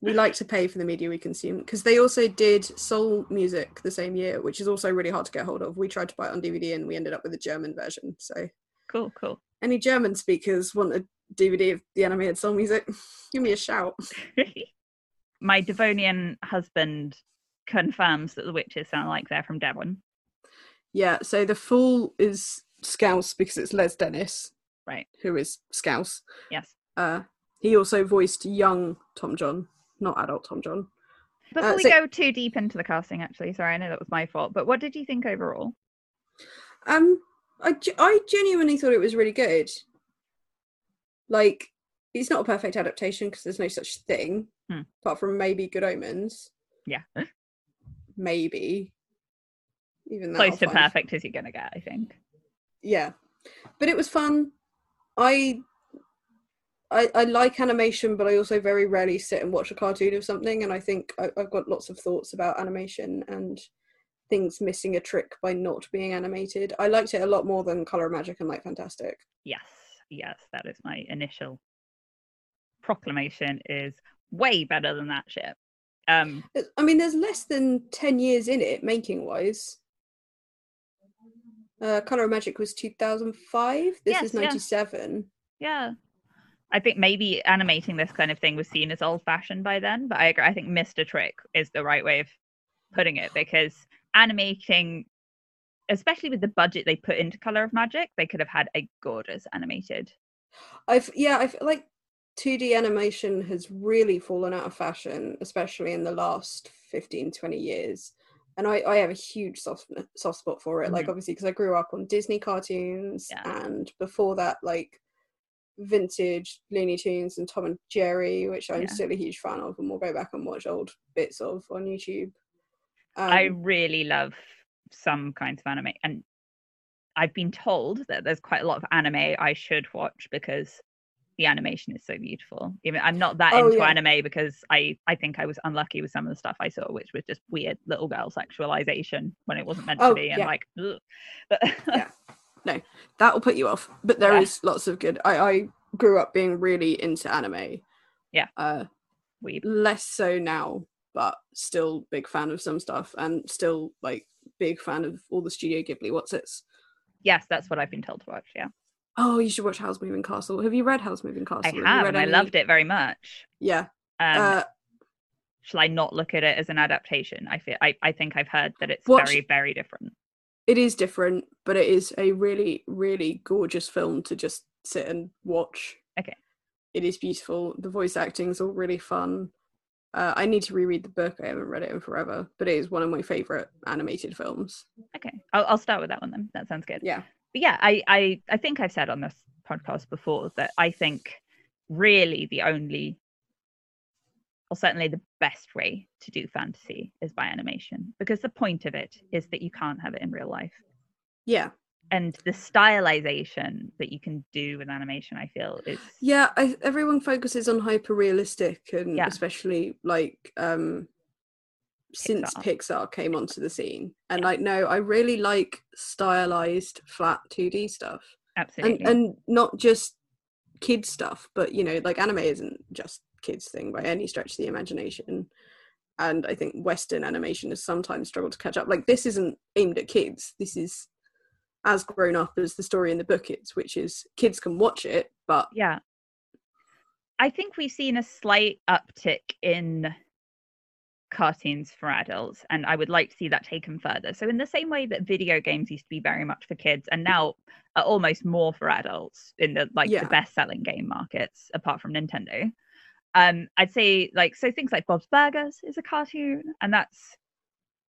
we like to pay for the media we consume because they also did soul music the same year which is also really hard to get hold of. We tried to buy it on dvd and we ended up with a german version so cool cool. any german speakers want a dvd of the animated soul music. Give me a shout. My devonian husband confirms that the witches sound like they're from devon. Yeah so the fool is scouse because it's les dennis right. who is scouse. Yes. Uh he also voiced young Tomjon not adult Tomjon. Before Uh, we go too deep into the casting actually sorry i know that was my fault but what did you think overall? Um, I, I genuinely thought it was really good. Like, it's not a perfect adaptation because there's no such thing, Hmm. apart from maybe Good Omens. yeah Maybe. Even that. close to find. perfect as you're gonna get i think Yeah, but it was fun. I, I, I like animation, but I also very rarely sit and watch a cartoon of something. And I think I, I've got lots of thoughts about animation and things missing a trick by not being animated. I liked it a lot more than Color Magic and Light Fantastic. yes yes that is my initial proclamation is way better than that shit um I mean, there's less than 10 years in it, making wise. Uh, Color of Magic was 2005. This Yes, is 97. yeah i think maybe animating this kind of thing was seen as old fashioned by then but i agree i think Mr. trick is the right way of putting it because animating especially with the budget they put into color of magic they could have had a gorgeous animated I've yeah, I feel like 2D animation has really fallen out of fashion, especially in the last 15, 20 years. And I, I have a huge soft soft spot for it. Like Mhm. obviously because I grew up on Disney cartoons Yeah. and before that like vintage Looney Tunes and Tom and Jerry, which I'm Yeah. still a huge fan of and we'll go back and watch old bits of on YouTube. I Um, really love some kinds of anime, and I've been told that there's quite a lot of anime I should watch because the animation is so beautiful. Even I'm not that Oh, into yeah. anime because I I think I was unlucky with some of the stuff I saw, which was just weird little girl sexualization when it wasn't meant Oh, to be, and yeah. like, ugh. but Yeah. No, that'll put you off. But there is Yeah. lots of good. I, I grew up being really into anime. Yeah. Uh weeb. less so now, but still big fan of some stuff and still like big fan of all the Studio Ghibli what's it's. Yes, that's what I've been told to watch. Yeah, Oh, you should watch Howl's Moving Castle. Have you read Howl's Moving Castle? I have, and I loved it very much. Yeah. Um, uh, shall I not look at it as an adaptation? I feel I, I think I've heard that it's Watch- very very different. it is different, but it is a really, really gorgeous film to just sit and watch. Okay. It is beautiful. The voice acting is all really fun. Uh, I need to reread the book. I haven't read it in forever, but it is one of my favorite animated films. Okay, I'll, I'll start with that one then. That sounds good. Yeah. But yeah, I, I I think I've said on this podcast before that I think really the only or certainly the best way to do fantasy is by animation because the point of it is that you can't have it in real life. Yeah. And the stylization that you can do with animation, I feel, is Yeah, I, everyone focuses on hyper realistic and Yeah. especially like um since Pixar. Pixar came onto the scene. And like, no, I really like stylized flat 2D stuff. Absolutely. And and not just kid stuff, but you know, like anime isn't just kids thing by any stretch of the imagination. And I think Western animation has sometimes struggled to catch up. Like this isn't aimed at kids. This is as grown up as the story in the book is, which is kids can watch it, but yeah. I think we've seen a slight uptick in cartoons for adults, and I would like to see that taken further. So, in the same way that video games used to be very much for kids, and now are almost more for adults in the like Yeah. the best-selling game markets, apart from Nintendo. Um, I'd say like so things like Bob's Burgers is a cartoon, and that's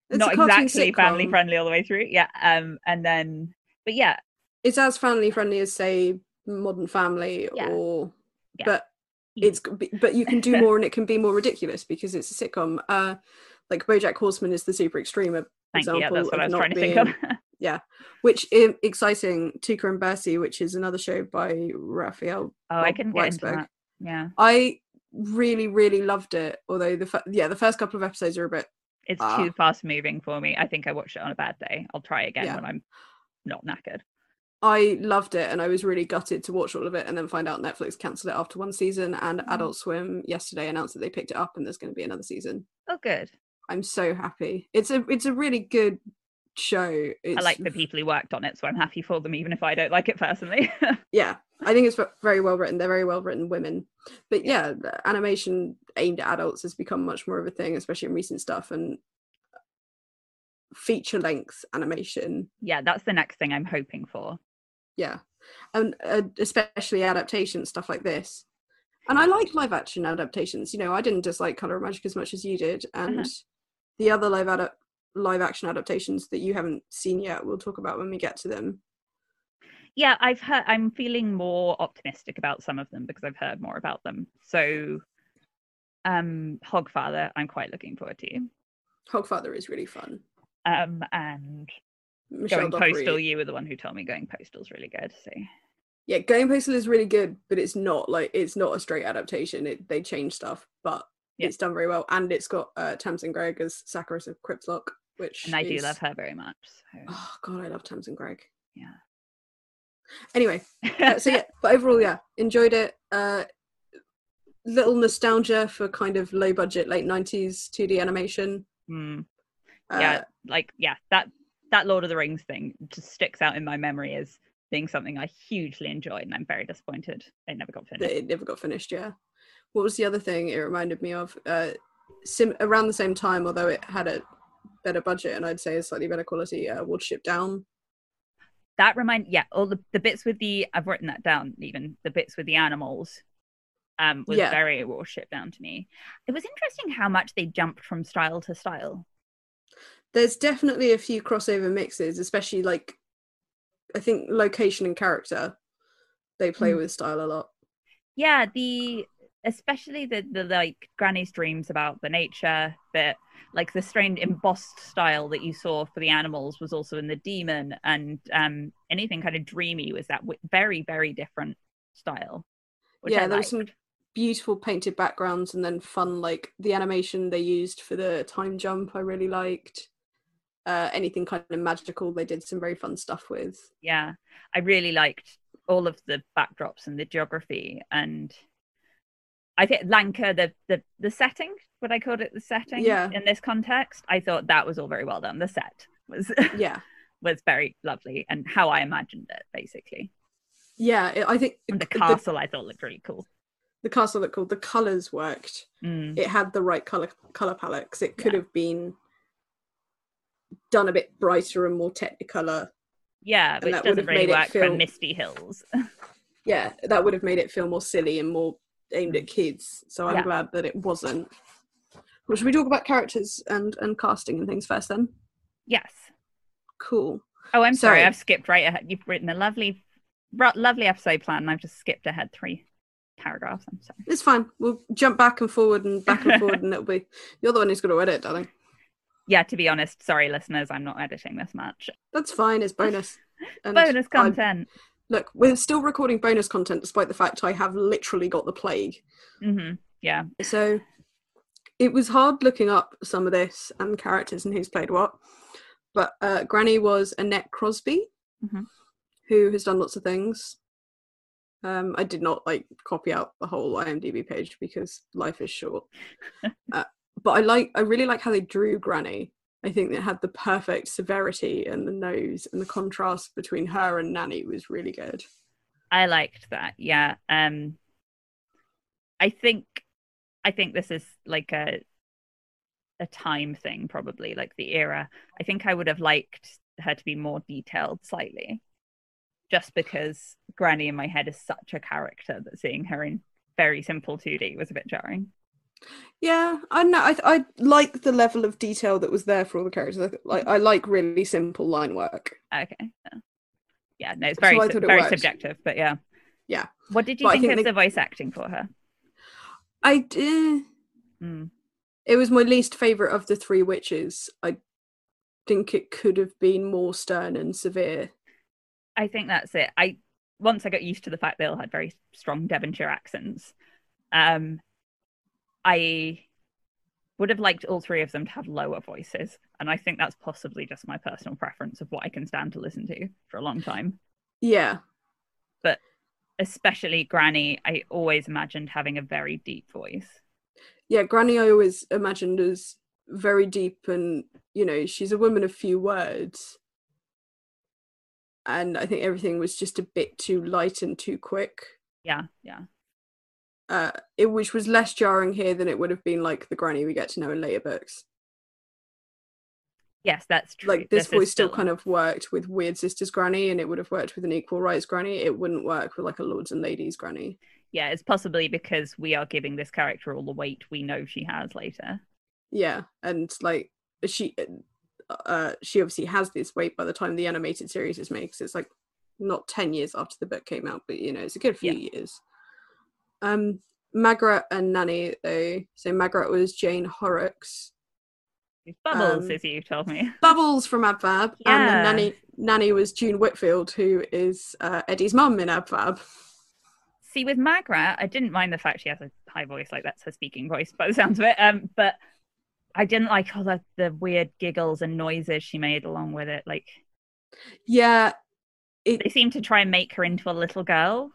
it's not exactly family friendly all the way through. Yeah. Um, and then, but yeah, It's as family friendly as say Modern Family Yeah. or Yeah. but it's but you can do more and it can be more ridiculous because it's a sitcom. Uh like BoJack Horseman is the super extreme Yeah, example that's what of I was not trying to being, think of. Yeah which is exciting Tuca and Bertie, which is another show by Raphael. oh, Bob couldn't get into that. Yeah, I really really loved it. Although the yeah the first couple of episodes are a bit it's Ah. too fast moving for me. I think I watched it on a bad day. I'll try again Yeah. when I'm not knackered. I loved it and I was really gutted to watch all of it and then find out Netflix cancelled it after one season and Mm. Adult Swim yesterday announced that they picked it up and there's going to be another season. Oh, good. I'm so happy. It's a it's a really good show. It's, I like the people who worked on it, so I'm happy for them, even if I don't like it personally. Yeah, I think it's very well written. They're very well written women. But yeah, the animation aimed at adults has become much more of a thing, especially in recent stuff and feature length animation. yeah, that's the next thing I'm hoping for. Yeah, and uh, especially adaptation stuff like this. And I like live action adaptations. You know, I didn't dislike Color of Magic as much as you did, and the other live adap- live action adaptations that you haven't seen yet, we'll talk about when we get to them. Yeah, I've heard. I'm feeling more optimistic about some of them because I've heard more about them. So, um, Hogfather, I'm quite looking forward to. Hogfather is really fun. Um, and Michelle going Dockery- postal, you were the one who told me going postal is really good. So, yeah going postal is really good but it's not like it's not a straight adaptation it they change stuff but Yeah. it's done very well and it's got uh Tamsin Greig as Sacharissa Cripslock which and I do love her very much. So, oh god i love Tamsin Greig yeah. anyway uh, so yeah but overall yeah enjoyed it uh little nostalgia for kind of low budget late 90s 2d animation Mm. Uh, yeah like yeah that that lord of the rings thing just sticks out in my memory as being something i hugely enjoyed and i'm very disappointed it never got finished. it never got finished yeah. What was the other thing it reminded me of? Uh sim- around the same time although it had a better budget and i'd say a slightly better quality uh watership down. That remind yeah all the, the bits with the i've written that down even the bits with the animals um was Yeah. very Watership down to me. It was interesting how much they jumped from style to style there's definitely a few crossover mixes especially like i think location and character they play Mm. with style a lot. Yeah the especially the the like granny's dreams about the nature bit like the strange embossed style that you saw for the animals was also in the demon and um anything kind of dreamy was that wi- very very different style yeah I there was some beautiful painted backgrounds and then fun like the animation they used for the time jump i really liked uh anything kind of magical they did some very fun stuff with. Yeah i really liked all of the backdrops and the geography and i think Lancre the the the setting what i called it the setting Yeah. in this context? I thought that was all very well done. The set was yeah. was very lovely and how i imagined it basically. Yeah it, i think and the the, castle i thought looked really cool. The castle looked cool. The colors worked. Mm, it had the right color color palette 'cause it could Yeah. have been done a bit brighter and more technicolor yeah which that would doesn't have really made it for feel- misty hills yeah, that would have made it feel more silly and more aimed at kids. So I'm Mm. Yeah. glad that it wasn't. Well, should we talk about characters and and casting and things first then? yes Cool. oh i'm sorry, Sorry. i've skipped right ahead you've written a lovely lovely episode plan and i've just skipped ahead three paragraphs i'm sorry It's fine. We'll jump back and forward and back and forward, and it'll be. You're the one who's going to edit, darling. Yeah to be honest sorry listeners i'm not editing this much That's fine. It's bonus. And bonus content look, we're still recording bonus content despite the fact I have literally got the plague. hmm yeah So, it was hard looking up some of this and characters and who's played what. But uh, Granny was Annette Crosbie, Mhm. who has done lots of things. Um, I did not like copy out the whole IMDb page because life is short. uh, but I like, I really like how they drew Granny. I think it had the perfect severity and the nose and the contrast between her and Nanny was really good. I liked that. Yeah. Um I think I think this is like a a time thing probably, like the era. I think I would have liked her to be more detailed slightly. Just because Granny in my head is such a character that seeing her in very simple 2D was a bit jarring. Yeah, I know. I I like the level of detail that was there for all the characters. I, like I like really simple line work. Okay. Yeah, yeah no, it's So very sub- thought it very subjective, but yeah. Yeah. What did you But think, think of they- the voice acting for her? I did. Mm. It was my least favorite of the three witches. I think it could have been more stern and severe. I think that's it. I once I got used to the fact they all had very strong Devonshire accents. Um, I would have liked all three of them to have lower voices, and I think that's possibly just my personal preference of what I can stand to listen to for a long time. Yeah, But Especially Granny, I always imagined having a very deep voice. yeah. Granny, I always imagined as very deep, and you know, she's a woman of few words. And I think everything was just a bit too light and too quick. Yeah, yeah, uh, it which was less jarring here than it would have been like the granny we get to know in later books. yes, that's true. Like this, is voice still kind of worked with Weird Sisters Granny, and it would have worked with an Equal Rights Granny. It wouldn't work with like a Lords and Ladies Granny. yeah, it's possibly because we are giving this character all the weight we know she has later. Yeah, and like she, uh, she obviously has this weight by the time the animated series is made. 'cause it's like not ten years after the book came out, but you know it's a good few years. Um, Magrat and Nanny though. So Magrat was Jane Horrocks. Bubbles, Um, as you told me. Bubbles from Abfab, and Yeah. then Nanny Nanny was June Whitfield, who is uh, Eddie's mum in Abfab. See, with Magrat, I didn't mind the fact she has a high voice, like that's her speaking voice by the sounds of it. Um, but I didn't like all the, the weird giggles and noises she made along with it. Like Yeah, they seem to try and make her into a little girl.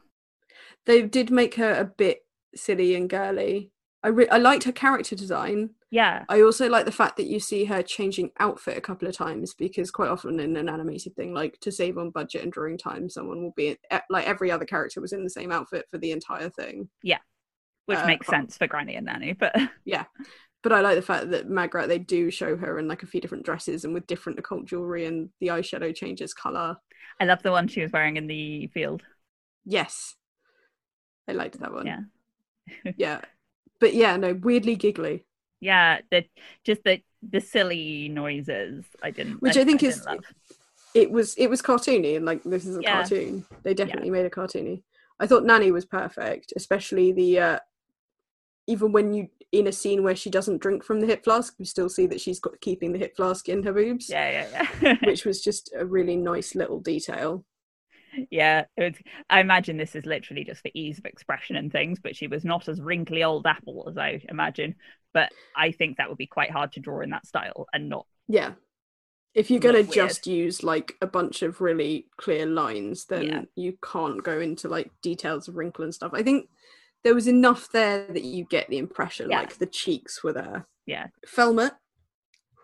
They did make her a bit silly and girly. I re- I liked her character design. Yeah, I also like the fact that you see her changing outfit a couple of times because quite often in an animated thing, like to save on budget and during time, someone will be like every other character was in the same outfit for the entire thing. Yeah, which uh, makes apart- sense for Granny and Nanny. But yeah. But I like the fact that Magrat they do show her in like a few different dresses and with different occult jewelry and the eyeshadow changes color. I love the one she was wearing in the field. Yes. I liked that one. Yeah. yeah. But yeah, no, weirdly giggly. Yeah, the just the the silly noises. I didn't, Which I think didn't is- It was it was cartoony and like this is a Yeah. cartoon. They definitely made a cartoony. I thought Nanny was perfect, especially the uh even when you in a scene where she doesn't drink from the hip flask, you still see that she's got keeping the hip flask in her boobs. Yeah, yeah, yeah. Which was just a really nice little detail. Yeah, it was, I imagine this is literally just for ease of expression and things, but she was not as wrinkly old apple as I imagine. But I think that would be quite hard to draw in that style and not. Yeah. If you're gonna just use like a bunch of really clear lines, then Yeah. you can't go into like details of wrinkle and stuff. I think there was enough there that you get the impression, Yeah. like the cheeks were there. Yeah. Felmet,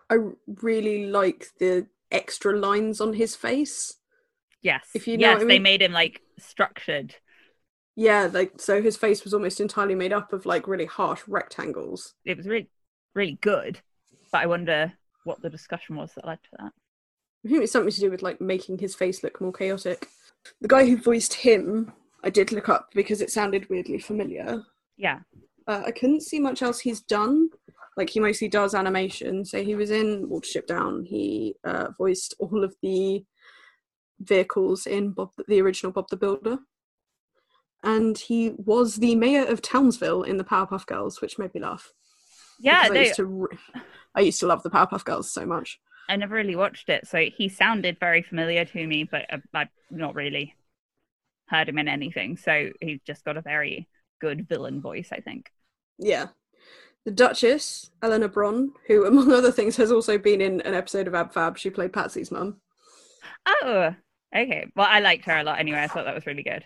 I really like the extra lines on his face. Yes, If you know yes, I they made him like structured. Yeah, like so his face was almost entirely made up of like really harsh rectangles. It was really, really good. But I wonder what the discussion was that led to that. I think it's something to do with like making his face look more chaotic. The guy who voiced him, I did look up because it sounded weirdly familiar. Yeah, Uh, I couldn't see much else he's done. Like he mostly does animation. So he was in Watership Down. He uh, voiced all of the vehicles in Bob, the original Bob the Builder, and he was the mayor of Townsville in the Powerpuff Girls, which made me laugh. yeah. because I used to, re- I used to love the Powerpuff Girls so much. I never really watched it, so he sounded very familiar to me, but I- I've not really heard him in anything. So he's just got a very good villain voice, I think. Yeah. the Duchess, Eleanor Bron, who, among other things, has also been in an episode of Ab Fab. She played Patsy's mum. Oh, okay. Well, I liked her a lot anyway. I thought that was really good.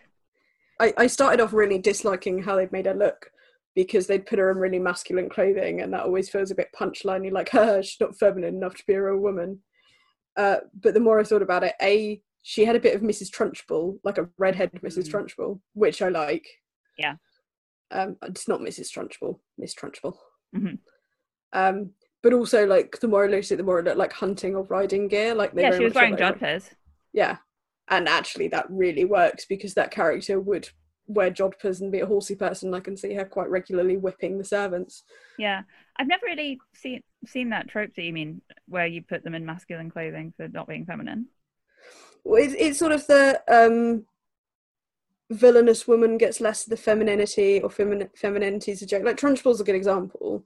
I, I started off really disliking how they'd made her look because they'd put her in really masculine clothing, and that always feels a bit punchliney, like, her, she's not feminine enough to be a real woman. Uh, but the more I thought about it, A, she had a bit of Mrs. Trunchbull, like a redhead Mrs. Mm. Trunchbull, which I like. Yeah. Um, it's not Mrs. Trunchbull, Miss Trunchbull. Mhm. Um, but also, like, the more I looked at it, the more it looked like hunting or riding gear. Like, they yeah, she was wearing like- jodhpurs. Yeah. And actually, that really works because that character would wear jodhpurs and be a horsey person. I can see her quite regularly whipping the servants. Yeah, I've never really seen seen that trope that you mean, where you put them in masculine clothing for not being feminine. Well, it's, it's sort of the um, villainous woman gets less of the femininity or femin- femininity is a joke. Like Trunchbull's a good example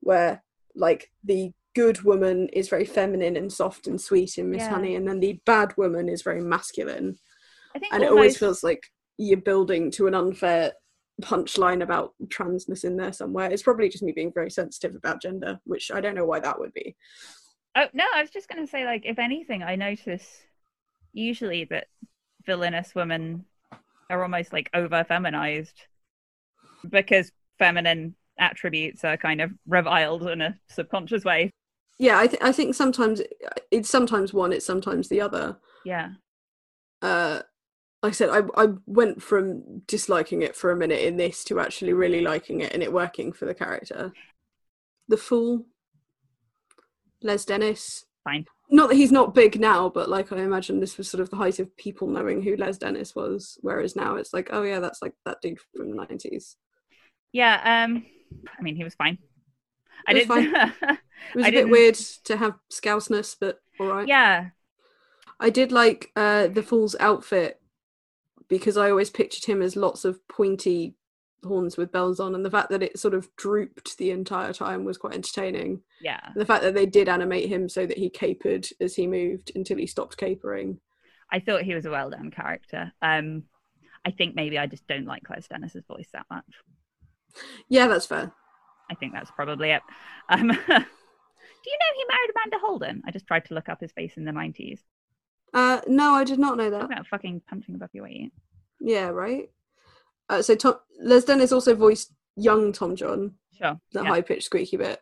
where like the good woman is very feminine and soft and sweet in Miss Yeah. Honey, and then the bad woman is very masculine. I think And it always feels like you're building to an unfair punchline about transness in there somewhere. It's probably just me being very sensitive about gender, which I don't know why that would be. Oh no, I was just going to say, like, if anything, I notice usually that villainous women are almost like over feminized because feminine attributes are kind of reviled in a subconscious way. Yeah, I, th- I think sometimes it's sometimes one, it's sometimes the other. Yeah, uh like I said, I I went from disliking it for a minute in this to actually really liking it and it working for the character. The Fool, Les Dennis. Fine. Not that he's not big now, but like I imagine this was sort of the height of people knowing who Les Dennis was, whereas now it's like, oh yeah, that's like that dude from the nineties. yeah. Um, I mean, he was fine. I It was did. It was a bit weird to have scouseness, but alright. yeah, I did like uh, the fool's outfit because I always pictured him as lots of pointy horns with bells on, and the fact that it sort of drooped the entire time was quite entertaining. yeah. The fact that they did animate him so that he capered as he moved until he stopped capering. I thought he was a well done character. Um, I think maybe I just don't like Les Dennis's voice that much. Yeah, that's fair. I think that's probably it. Um, do you know he married Amanda Holden? I just tried to look up his face in the nineties. Uh, no, I did not know Talk that. about fucking punching above your weight. Yeah, right. Uh, so Tom, Les Dennis also voiced young Tomjon, Sure. the yeah. high pitched squeaky bit.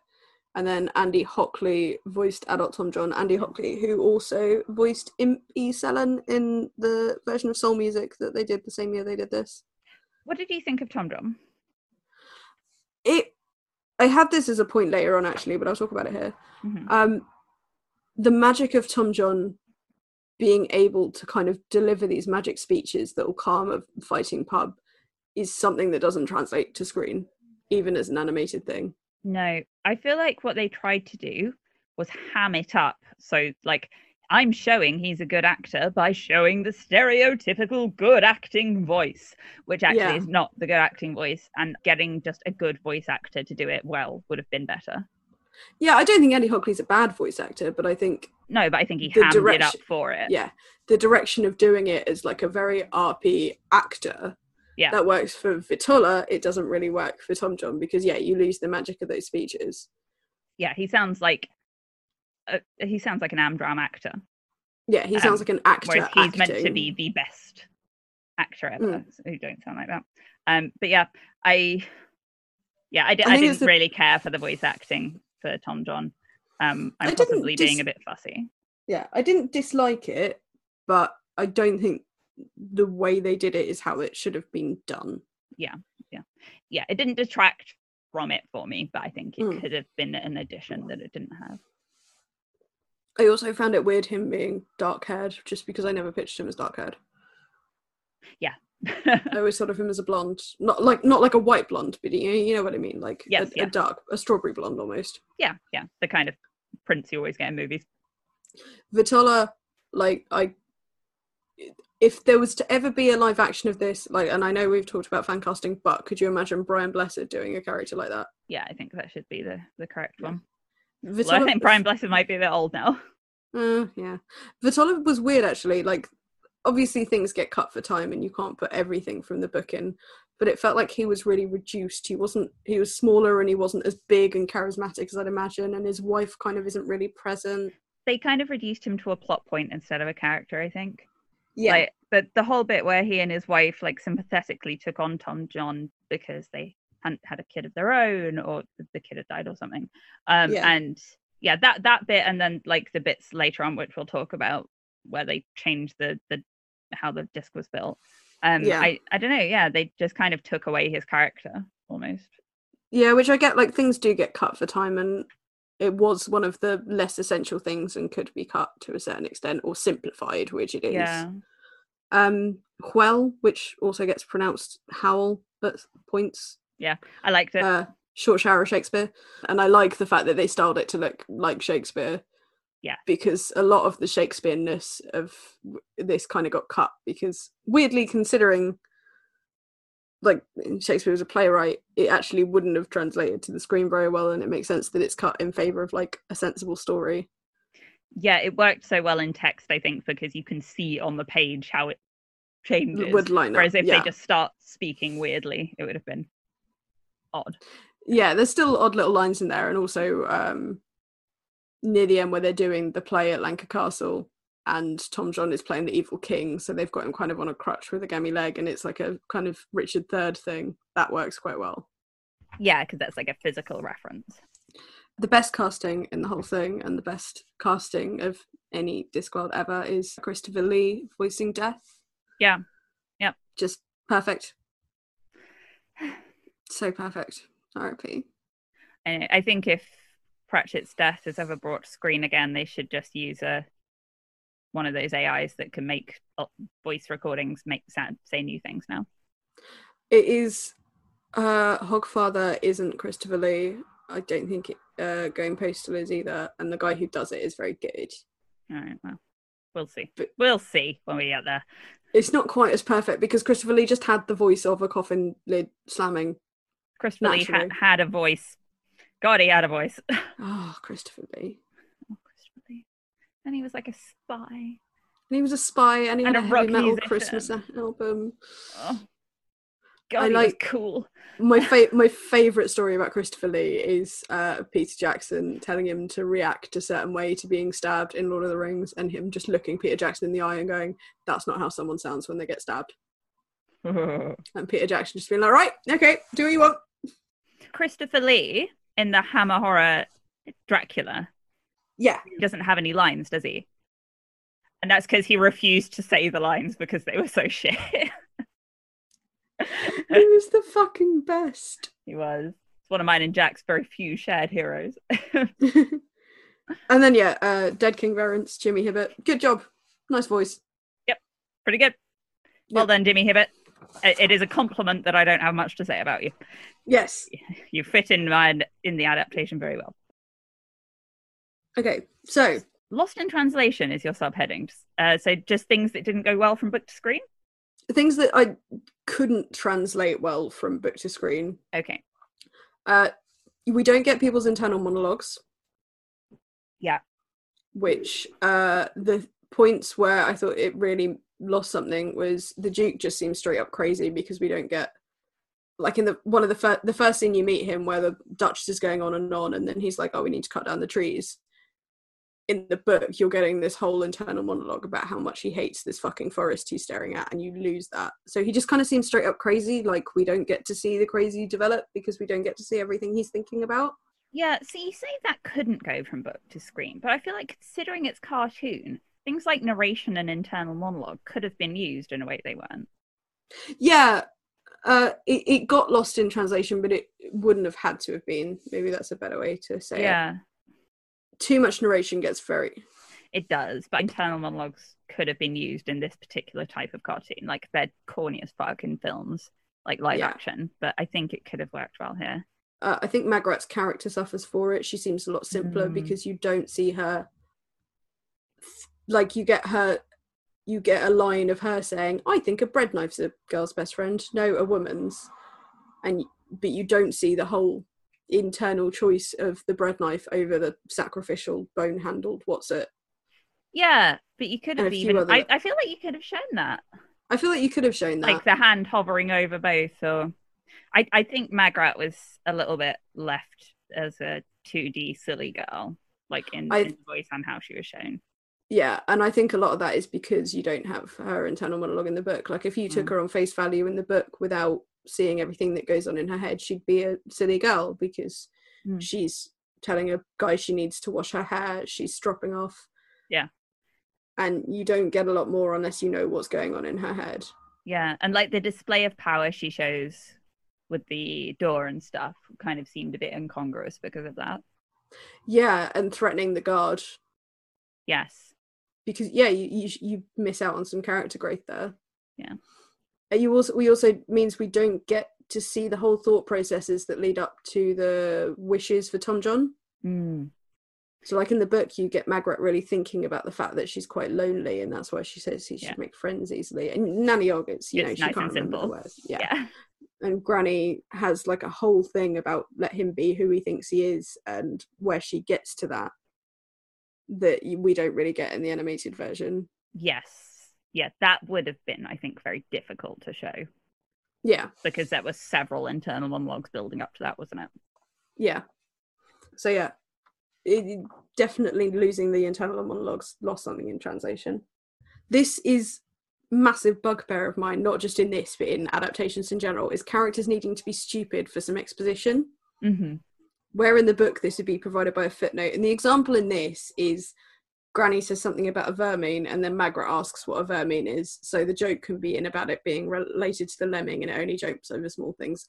And then Andy Hockley voiced adult Tomjon. Andy Hockley, who also voiced Impy E. Selen in the version of Soul Music that they did the same year they did this. What did you think of Tomjon? It, I had this as a point later on actually, but I'll talk about it here. Mhm. Um, the magic of Tomjon being able to kind of deliver these magic speeches that will calm a fighting pub is something that doesn't translate to screen, even as an animated thing. No, I feel like what they tried to do was ham it up. So, like, I'm showing he's a good actor by showing the stereotypical good acting voice, which actually Yeah. is not the good acting voice. And getting just a good voice actor to do it well would have been better. Yeah, I don't think Andy Hockley's a bad voice actor, but I think No, but I think he The hammed it up for it. yeah, the direction of doing it is like a very RP actor. Yeah. That works for Vitoller, it doesn't really work for Tomjon because yeah, you lose the magic of those speeches. Yeah, he sounds like uh, he sounds like an Amdram actor, Yeah, he sounds Um, like an actor. whereas he's meant to be the best actor ever. Mm. So who don't sound like that. Um, but yeah, I yeah, I, di- I I, didn't the- really care for the voice acting for Tomjon. Um, I'm possibly being a bit fussy. Yeah, I didn't dislike it, but I don't think the way they did it is how it should have been done. Yeah, yeah, yeah, it didn't detract from it for me, but I think it Mm. could have been an addition that it didn't have. I also found it weird him being dark haired, just because I never pictured him as dark haired. Yeah. I always thought of him as a blonde, not like not like a white blonde, but you, you know what I mean, like Yes, a, yeah. a dark, a strawberry blonde almost. yeah, yeah, the kind of prince you always get in movies. Vitoller, like I, if there was to ever be a live action of this, like, and I know we've talked about fan casting, but could you imagine Brian Blessed doing a character like that? Yeah, I think that should be the the correct Yeah. one. Vitoller, Well, I think Brian Blessed might be a bit old now. Uh, yeah, Vitoller was weird actually. Like, obviously things get cut for time and you can't put everything from the book in but it felt like he was really reduced he wasn't he was smaller and he wasn't as big and charismatic as i'd imagine and his wife kind of isn't really present They kind of reduced him to a plot point instead of a character, I think. yeah Like the the whole bit where he and his wife like sympathetically took on Tomjon because they hadn't had a kid of their own or the- kid had died or something. Um Yeah. and yeah, that that bit and then like the bits later on which we'll talk about where they changed the the how the disc was built. Um Yeah. I I don't know, yeah, they just kind of took away his character almost. yeah which i get like things do get cut for time and it was one of the less essential things and could be cut to a certain extent or simplified which it is Yeah. um Hwell, which also gets pronounced howl at points I liked it. uh, short shower Shakespeare, and I like the fact that they styled it to look like Shakespeare. Yeah. because a lot of the Shakespeare-ness of this kind of got cut because weirdly considering like Shakespeare was a playwright, it actually wouldn't have translated to the screen very well, and it makes sense that it's cut in favor of like a sensible story. yeah, it worked so well in text, I think, because you can see on the page how it changes. Would line up, Whereas if yeah. they just start speaking weirdly, it would have been odd. yeah there's still odd little lines in there and also um near the end where they're doing the play at Lancre Castle and Tomjon is playing the evil king so they've got him kind of on a crutch with a gammy leg and it's like a kind of Richard III thing that works quite well Yeah, because that's like a physical reference. the best casting in the whole thing and the best casting of any Discworld ever is Christopher Lee voicing Death Yeah. Yep. just perfect so perfect RIP And I think if Pratchett's death is ever brought to screen again, they should just use a one of those AIs that can make uh, voice recordings make sound say new things now. It is. Uh, Hogfather isn't Christopher Lee. I don't think it, uh, Going Postal is either, and the guy who does it is very good. All right, well, we'll see. But- We'll see when we get there. It's not quite as perfect because Christopher Lee just had the voice of a coffin lid slamming. Christopher Lee ha- had a voice. God, he had a voice. Oh, Christopher Lee. Oh, Christopher Lee. And he was like a spy. And he was a spy, and he And had a, a heavy metal musician. Christmas album. Oh. God, I like- was cool. My fa- my favorite story about Christopher Lee is uh, Peter Jackson telling him to react a certain way to being stabbed in Lord of the Rings, and him just looking Peter Jackson in the eye and going, "That's not how someone sounds when they get stabbed." And Peter Jackson just being like, "Right, okay, do what you want." Christopher Lee in the Hammer horror Dracula Yeah, he doesn't have any lines, does he? And that's because he refused to say the lines because they were so shit. he was the fucking best. he was. It's one of mine and Jack's very few shared heroes. and then yeah, uh, Dead King Verence, Jimmy Hibbert. Good job, nice voice. Yep. Pretty good. Well done, Jimmy Hibbert. It is a compliment that I don't have much to say about you. Yes. You fit in my in the adaptation very well. Okay, so Lost in translation is your subheading. Uh, so just things that didn't go well from book to screen. things that I couldn't translate well from book to screen. Okay. Uh, we don't get people's internal monologues. Yeah. Which uh, the points where I thought it really lost something was the Duke just seems straight up crazy because we don't get like in the one of the first the first scene you meet him where the Duchess is going on and on and then he's like, oh, we need to cut down the trees. In the book, you're getting this whole internal monologue about how much he hates this fucking forest he's staring at, and you lose that. So he just kind of seems straight up crazy. Like we don't get to see the crazy develop because we don't get to see everything he's thinking about. Yeah, so you say that couldn't go from book to screen, but I feel like considering it's cartoon, things like narration and internal monologue could have been used in a way they weren't. Yeah, uh, it, it got lost in translation, but it wouldn't have had to have been. Maybe that's a better way to say it. Yeah, Too much narration gets very. it does, but internal monologues could have been used in this particular type of cartoon. Like they're corny as fuck in films, like live Yeah. action, but I think it could have worked well here. Uh, I think Magrat's character suffers for it. She seems a lot simpler Mm. because you don't see her. Like you get her, you get a line of her saying, "I think a bread knife's a girl's best friend, no, a woman's," and but you don't see the whole internal choice of the bread knife over the sacrificial bone handled what's it Yeah, but you could have even. other- I, I feel like you could have shown that, I feel like you could have shown that. like the hand hovering over both. Or I, I think Magrat was a little bit left as a 2D silly girl, like in, I- in voice and how she was shown. Yeah, and I think a lot of that is because you don't have her internal monologue in the book. Like if you took Mm. her on face value in the book without seeing everything that goes on in her head, she'd be a silly girl because Mm. she's telling a guy she needs to wash her hair, she's stropping off. Yeah. And you don't get a lot more unless you know what's going on in her head. Yeah, and like the display of power she shows with the door and stuff kind of seemed a bit incongruous because of that. Yeah, and threatening the guard Yes. Because yeah, you you, you miss out on some character growth there. Yeah. And you also we also means we don't get to see the whole thought processes that lead up to the wishes for Tomjon. Mm. So like in the book, you get Magrat really thinking about the fact that she's quite lonely, and that's why she says he should Yeah. make friends easily. And Nanny Og, it's you know It's she nice can't and remember the simple. words. Yeah. yeah. and Granny has like a whole thing about let him be who he thinks he is, and where she gets to that that we don't really get in the animated version. Yes. Yeah, that would have been, I think, very difficult to show Yeah, because there were several internal monologues building up to that, wasn't it? yeah. So yeah, it, definitely losing the internal monologues lost something in translation. This is massive bugbear of mine, not just in this, but in adaptations in general, is characters needing to be stupid for some exposition. Mm-hmm. Where in the book this would be provided by a footnote. And the example in this is Granny says something about a vermine, and then Magrat asks what a vermine is. So the joke can be in about it being related to the lemming, and it only jokes over small things.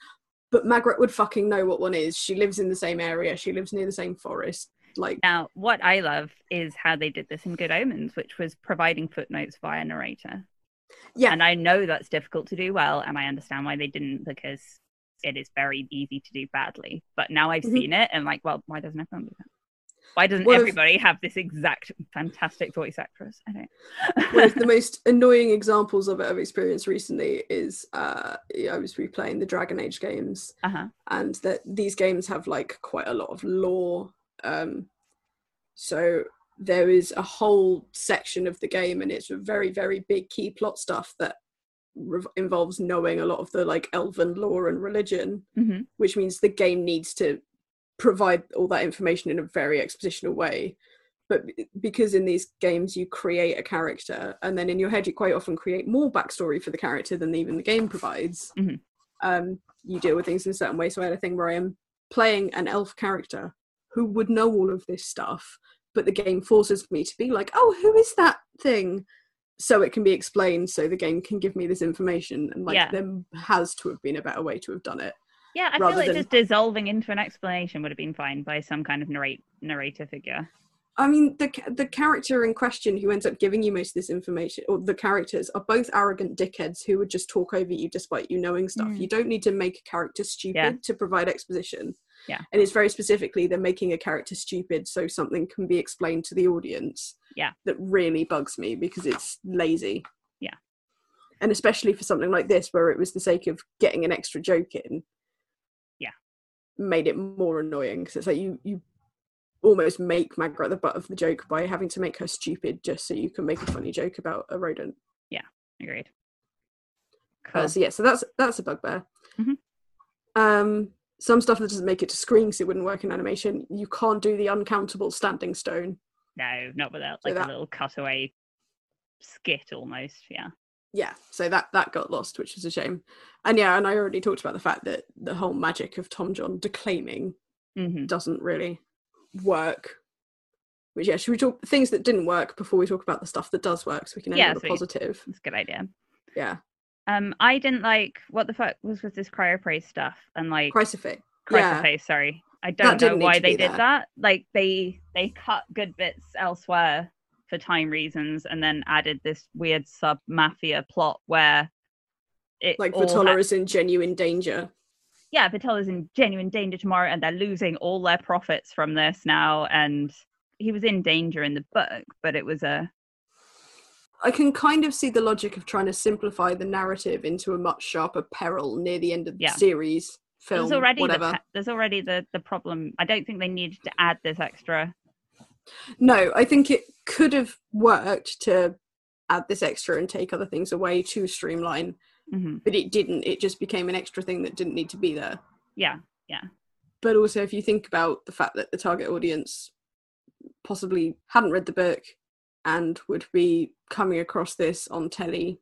But Magrat would fucking know what one is. She lives in the same area. She lives near the same forest. Like, Now, what I love is how they did this in Good Omens, which was providing footnotes via narrator. yeah, And I know that's difficult to do well, and I understand why they didn't because it is very easy to do badly. But now I've Mhm. seen it, and like, well, why doesn't everyone do that? Why doesn't everybody have this exact fantastic voice actress? I don't. one of the most annoying examples of it I've experienced recently is uh, I was replaying the Dragon Age games, uh-huh. and that these games have like quite a lot of lore. Um, so there is a whole section of the game, and it's a very very big key plot stuff that rev- involves knowing a lot of the like elven lore and religion, hmm which means the game needs to provide all that information in a very expositional way. But because in these games you create a character, and then in your head you quite often create more backstory for the character than even the game provides. Mhm. Um, you deal with things in a certain way. So I had a thing where I am playing an elf character who would know all of this stuff, but the game forces me to be like, "Oh, who is that thing?" So it can be explained. So the game can give me this information, and like Yeah. there has to have been a better way to have done it. Yeah, I feel like than- just dissolving into an explanation would have been fine by some kind of narrate narrator figure. I mean, the the character in question who ends up giving you most of this information, or the characters, are both arrogant dickheads who would just talk over you despite you knowing stuff. Mm. You don't need to make a character stupid Yeah. to provide exposition. Yeah. and it's very specifically they're making a character stupid so something can be explained to the audience. Yeah. that really bugs me because it's lazy. Yeah. and especially for something like this where it was the sake of getting an extra joke in. Yeah. made it more annoying because it's like you you almost make Magrat the butt of the joke by having to make her stupid just so you can make a funny joke about a rodent. Yeah agreed. Uh, so yeah, so that's that's a bugbear. Mhm. Um, some stuff that doesn't make it to screen because it wouldn't work in animation. You can't do the uncountable standing stone. No, not without So like that- a little cutaway skit almost. Yeah. Yeah, so that that got lost, which is a shame. And yeah, and I already talked about the fact that the whole magic of Tomjon declaiming hmm doesn't really work. Which yeah, should we talk things that didn't work before we talk about the stuff that does work, so we can end Yeah, on a positive. That's a good idea. Yeah, Um, I didn't like what the fuck was with this Chrysoprase stuff and like Crucifix. Yeah, sorry. I don't know why they did there. that. Like they they cut good bits elsewhere for time reasons and then added this weird sub mafia plot where it like Vitoller had- is in genuine danger. yeah, Vitoller's in genuine danger tomorrow and they're losing all their profits from this now and he was in danger in the book, but it was a I can kind of see the logic of trying to simplify the narrative into a much sharper peril near the end of the Yeah. series, film, there's already whatever. the there's already the the problem. I don't think they needed to add this extra No, I think it could have worked to add this extra and take other things away to streamline, hmm but it didn't. It just became an extra thing that didn't need to be there. Yeah, yeah, But also, if you think about the fact that the target audience possibly hadn't read the book and would be coming across this on telly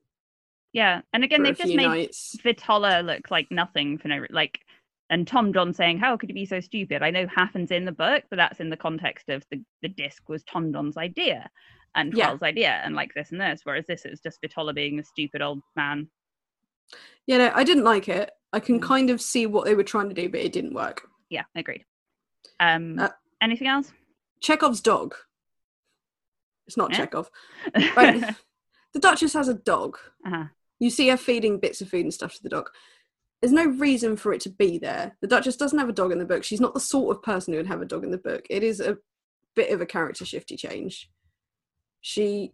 yeah. And again, they've just made nights. Vitoller look like nothing for no like. And Tomjon saying, "How could you be so stupid?" I know happens in the book, but that's in the context of the the disc was Tomjon's idea and Yeah. Carl's idea, and like this and this. Whereas this is just Vitoller being a stupid old man. Yeah, no, I didn't like it. I can Mm. kind of see what they were trying to do, but it didn't work. Yeah, agreed. Um, Uh, anything else? Chekhov's dog. It's not Yeah? Chekhov. Right. the Duchess has a dog. uh-huh. You see her feeding bits of food and stuff to the dog. There's no reason for it to be there. The Duchess doesn't have a dog in the book. She's not the sort of person who would have a dog in the book. It is a bit of a character shifty change. She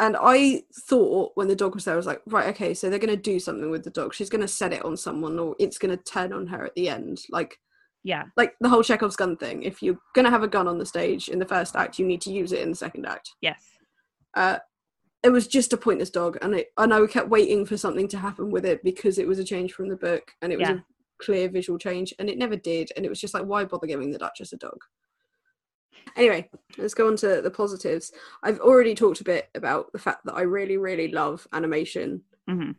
and I thought when the dog was there, I was like, right, okay, so they're going to do something with the dog. She's going to set it on someone, or it's going to turn on her at the end. Like, Yeah, like the whole Chekhov's gun thing. If you're going to have a gun on the stage in the first act, you need to use it in the second act. yes. Uh, it was just a pointless dog, and it, and I kept waiting for something to happen with it because it was a change from the book, and it was Yeah. a clear visual change, and it never did, and it was just like, why bother giving the Duchess a dog? Anyway, let's go on to the positives. I've already talked a bit about the fact that I really, really love animation hmm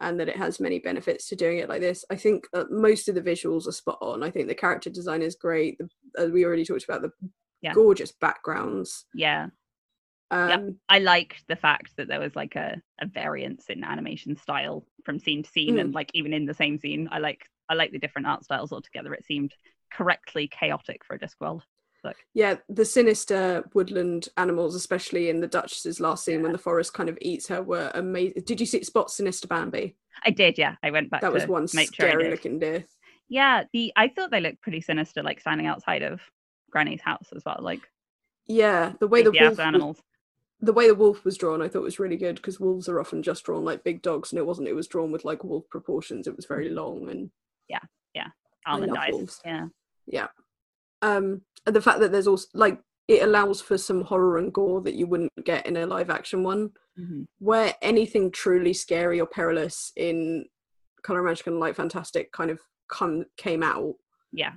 and that it has many benefits to doing it like this. I think uh, most of the visuals are spot on. I think the character design is great. The, uh, we already talked about the Yeah. gorgeous backgrounds. Yeah. Um, I liked the fact that there was like a, a variance in animation style from scene to scene Mm. and like even in the same scene. I like I like the different art styles altogether. It seemed correctly chaotic for a Discworld. Yeah, the sinister woodland animals, especially in the Duchess's last scene when the forest kind of eats her, were amazing. Did you see Spot Sinister Bambi? I did, yeah. I went back That was one make sure scary did. looking deer. Yeah, the I thought they looked pretty sinister, like standing outside of Granny's house as well, like Yeah, the way the wolf, was, animals. the way the wolf was drawn, I thought was really good because wolves are often just drawn like big dogs, and it wasn't. It was drawn with like wolf proportions. It was very mm. long and Yeah, yeah. Almond eyes. Yeah. yeah. Um, and the fact that there's also like it allows for some horror and gore that you wouldn't get in a live action one. Mhm. where anything truly scary or perilous in Color Magic and Light Fantastic kind of come came out. Yeah.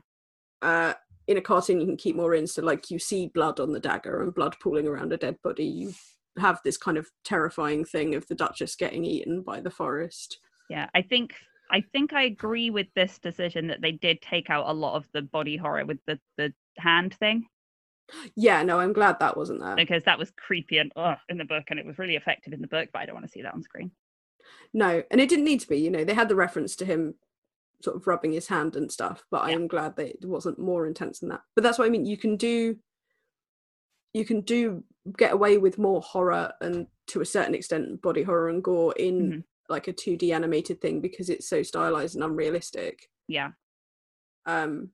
Uh, in a cartoon, you can keep more in. So, like, you see blood on the dagger and blood pooling around a dead body. You have this kind of terrifying thing of the Duchess getting eaten by the forest. Yeah. I think I think I agree with this decision that they did take out a lot of the body horror with the, the hand thing. Yeah, no, I'm glad that wasn't there. because that was creepy and ugh, in the book and it was really effective in the book but i don't want to see that on screen No, and it didn't need to be. You know, they had the reference to him sort of rubbing his hand and stuff, but I am glad that it wasn't more intense than that. But that's what I mean. You can do, you can do get away with more horror and to a certain extent body horror and gore in Mhm. Like a 2D animated thing because it's so stylized and unrealistic. yeah Um,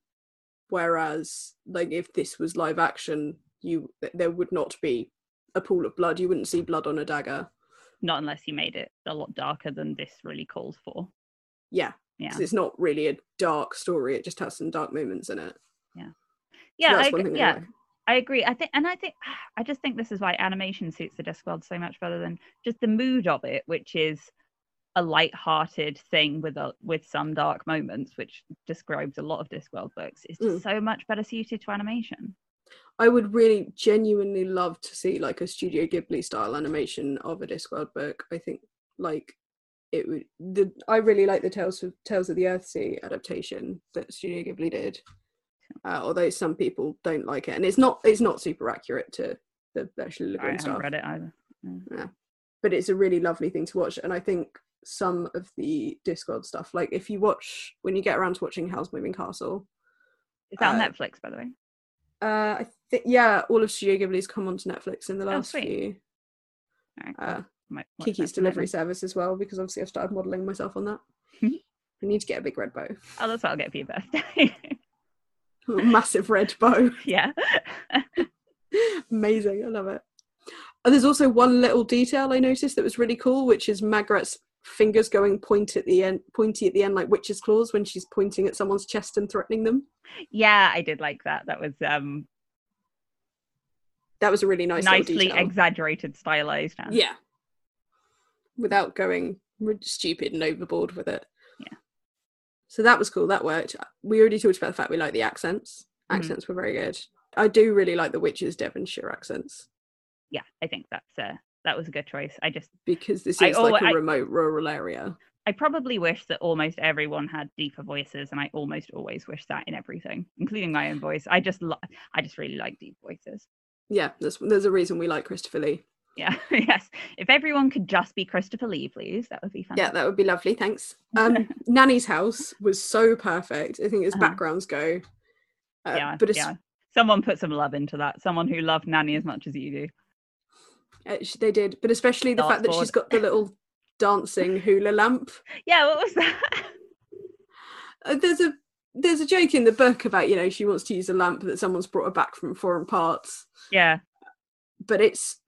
whereas like if this was live action, you there would not be a pool of blood. You wouldn't see blood on a dagger. not unless you made it a lot darker than this really calls for Yeah, yeah it's not really a dark story. It just has some dark moments in it. yeah that's I, one agree- thing I yeah like. I agree i think and i think i just think this is why animation suits the discworld so much better than just the mood of it which is a light-hearted thing with a with some dark moments which describes a lot of discworld books is just Mm. so much better suited to animation I would really genuinely love to see like a Studio Ghibli style animation of a Discworld book. I think like it would the I really like the Tales of Tales of the Earthsea adaptation that Studio Ghibli did. Uh, although some people don't like it, and it's not it's not super accurate to the actually i haven't stuff. read it either yeah, But it's a really lovely thing to watch, and I think some of the Discworld stuff, like if you watch when you get around to watching Howl's Moving Castle, is that on Uh, netflix by the way Uh, I think yeah, all of Studio Ghibli's come onto Netflix in the Oh, last sweet. few. Cool. Uh, Kiki's delivery then. service as well, because obviously I've started modelling myself on that. I need to get a big red bow, oh that's what i'll get for your birthday a massive red bow. yeah Amazing, I love it. And there's also one little detail I noticed that was really cool, which is Magrette's fingers going point at the end, pointy at the end, like witch's claws when she's pointing at someone's chest and threatening them. yeah i did like that that was um that was a really nice nicely exaggerated, stylized. Yeah. Without going stupid and overboard with it. Yeah. So that was cool. That worked. We already talked about the fact we like the accents. Mhm. Accents were very good. I do really like the witches' Devonshire accents yeah, I think that's uh, that was a good choice. I just because this I is like alwa- a I- remote rural area. I probably wish that almost everyone had deeper voices, and I almost always wish that in everything, including my own voice. I just, lo- I just really like deep voices. Yeah, there's there's a reason we like Christopher Lee. Yeah, yes. If everyone could just be Christopher Lee, please, that would be fun. Yeah, that would be lovely. Thanks. Um, Nanny's house was so perfect. I think as Uh-huh. backgrounds go. Uh, yeah, but it's, yeah. Someone put some love into that. Someone who loved Nanny as much as you do. Uh, sh- they did. But especially the fact that she's got the little dancing hula lamp. Yeah, what was that? Uh, there's a there's a joke in the book about you know she wants to use a lamp that someone's brought her back from foreign parts, yeah, but it's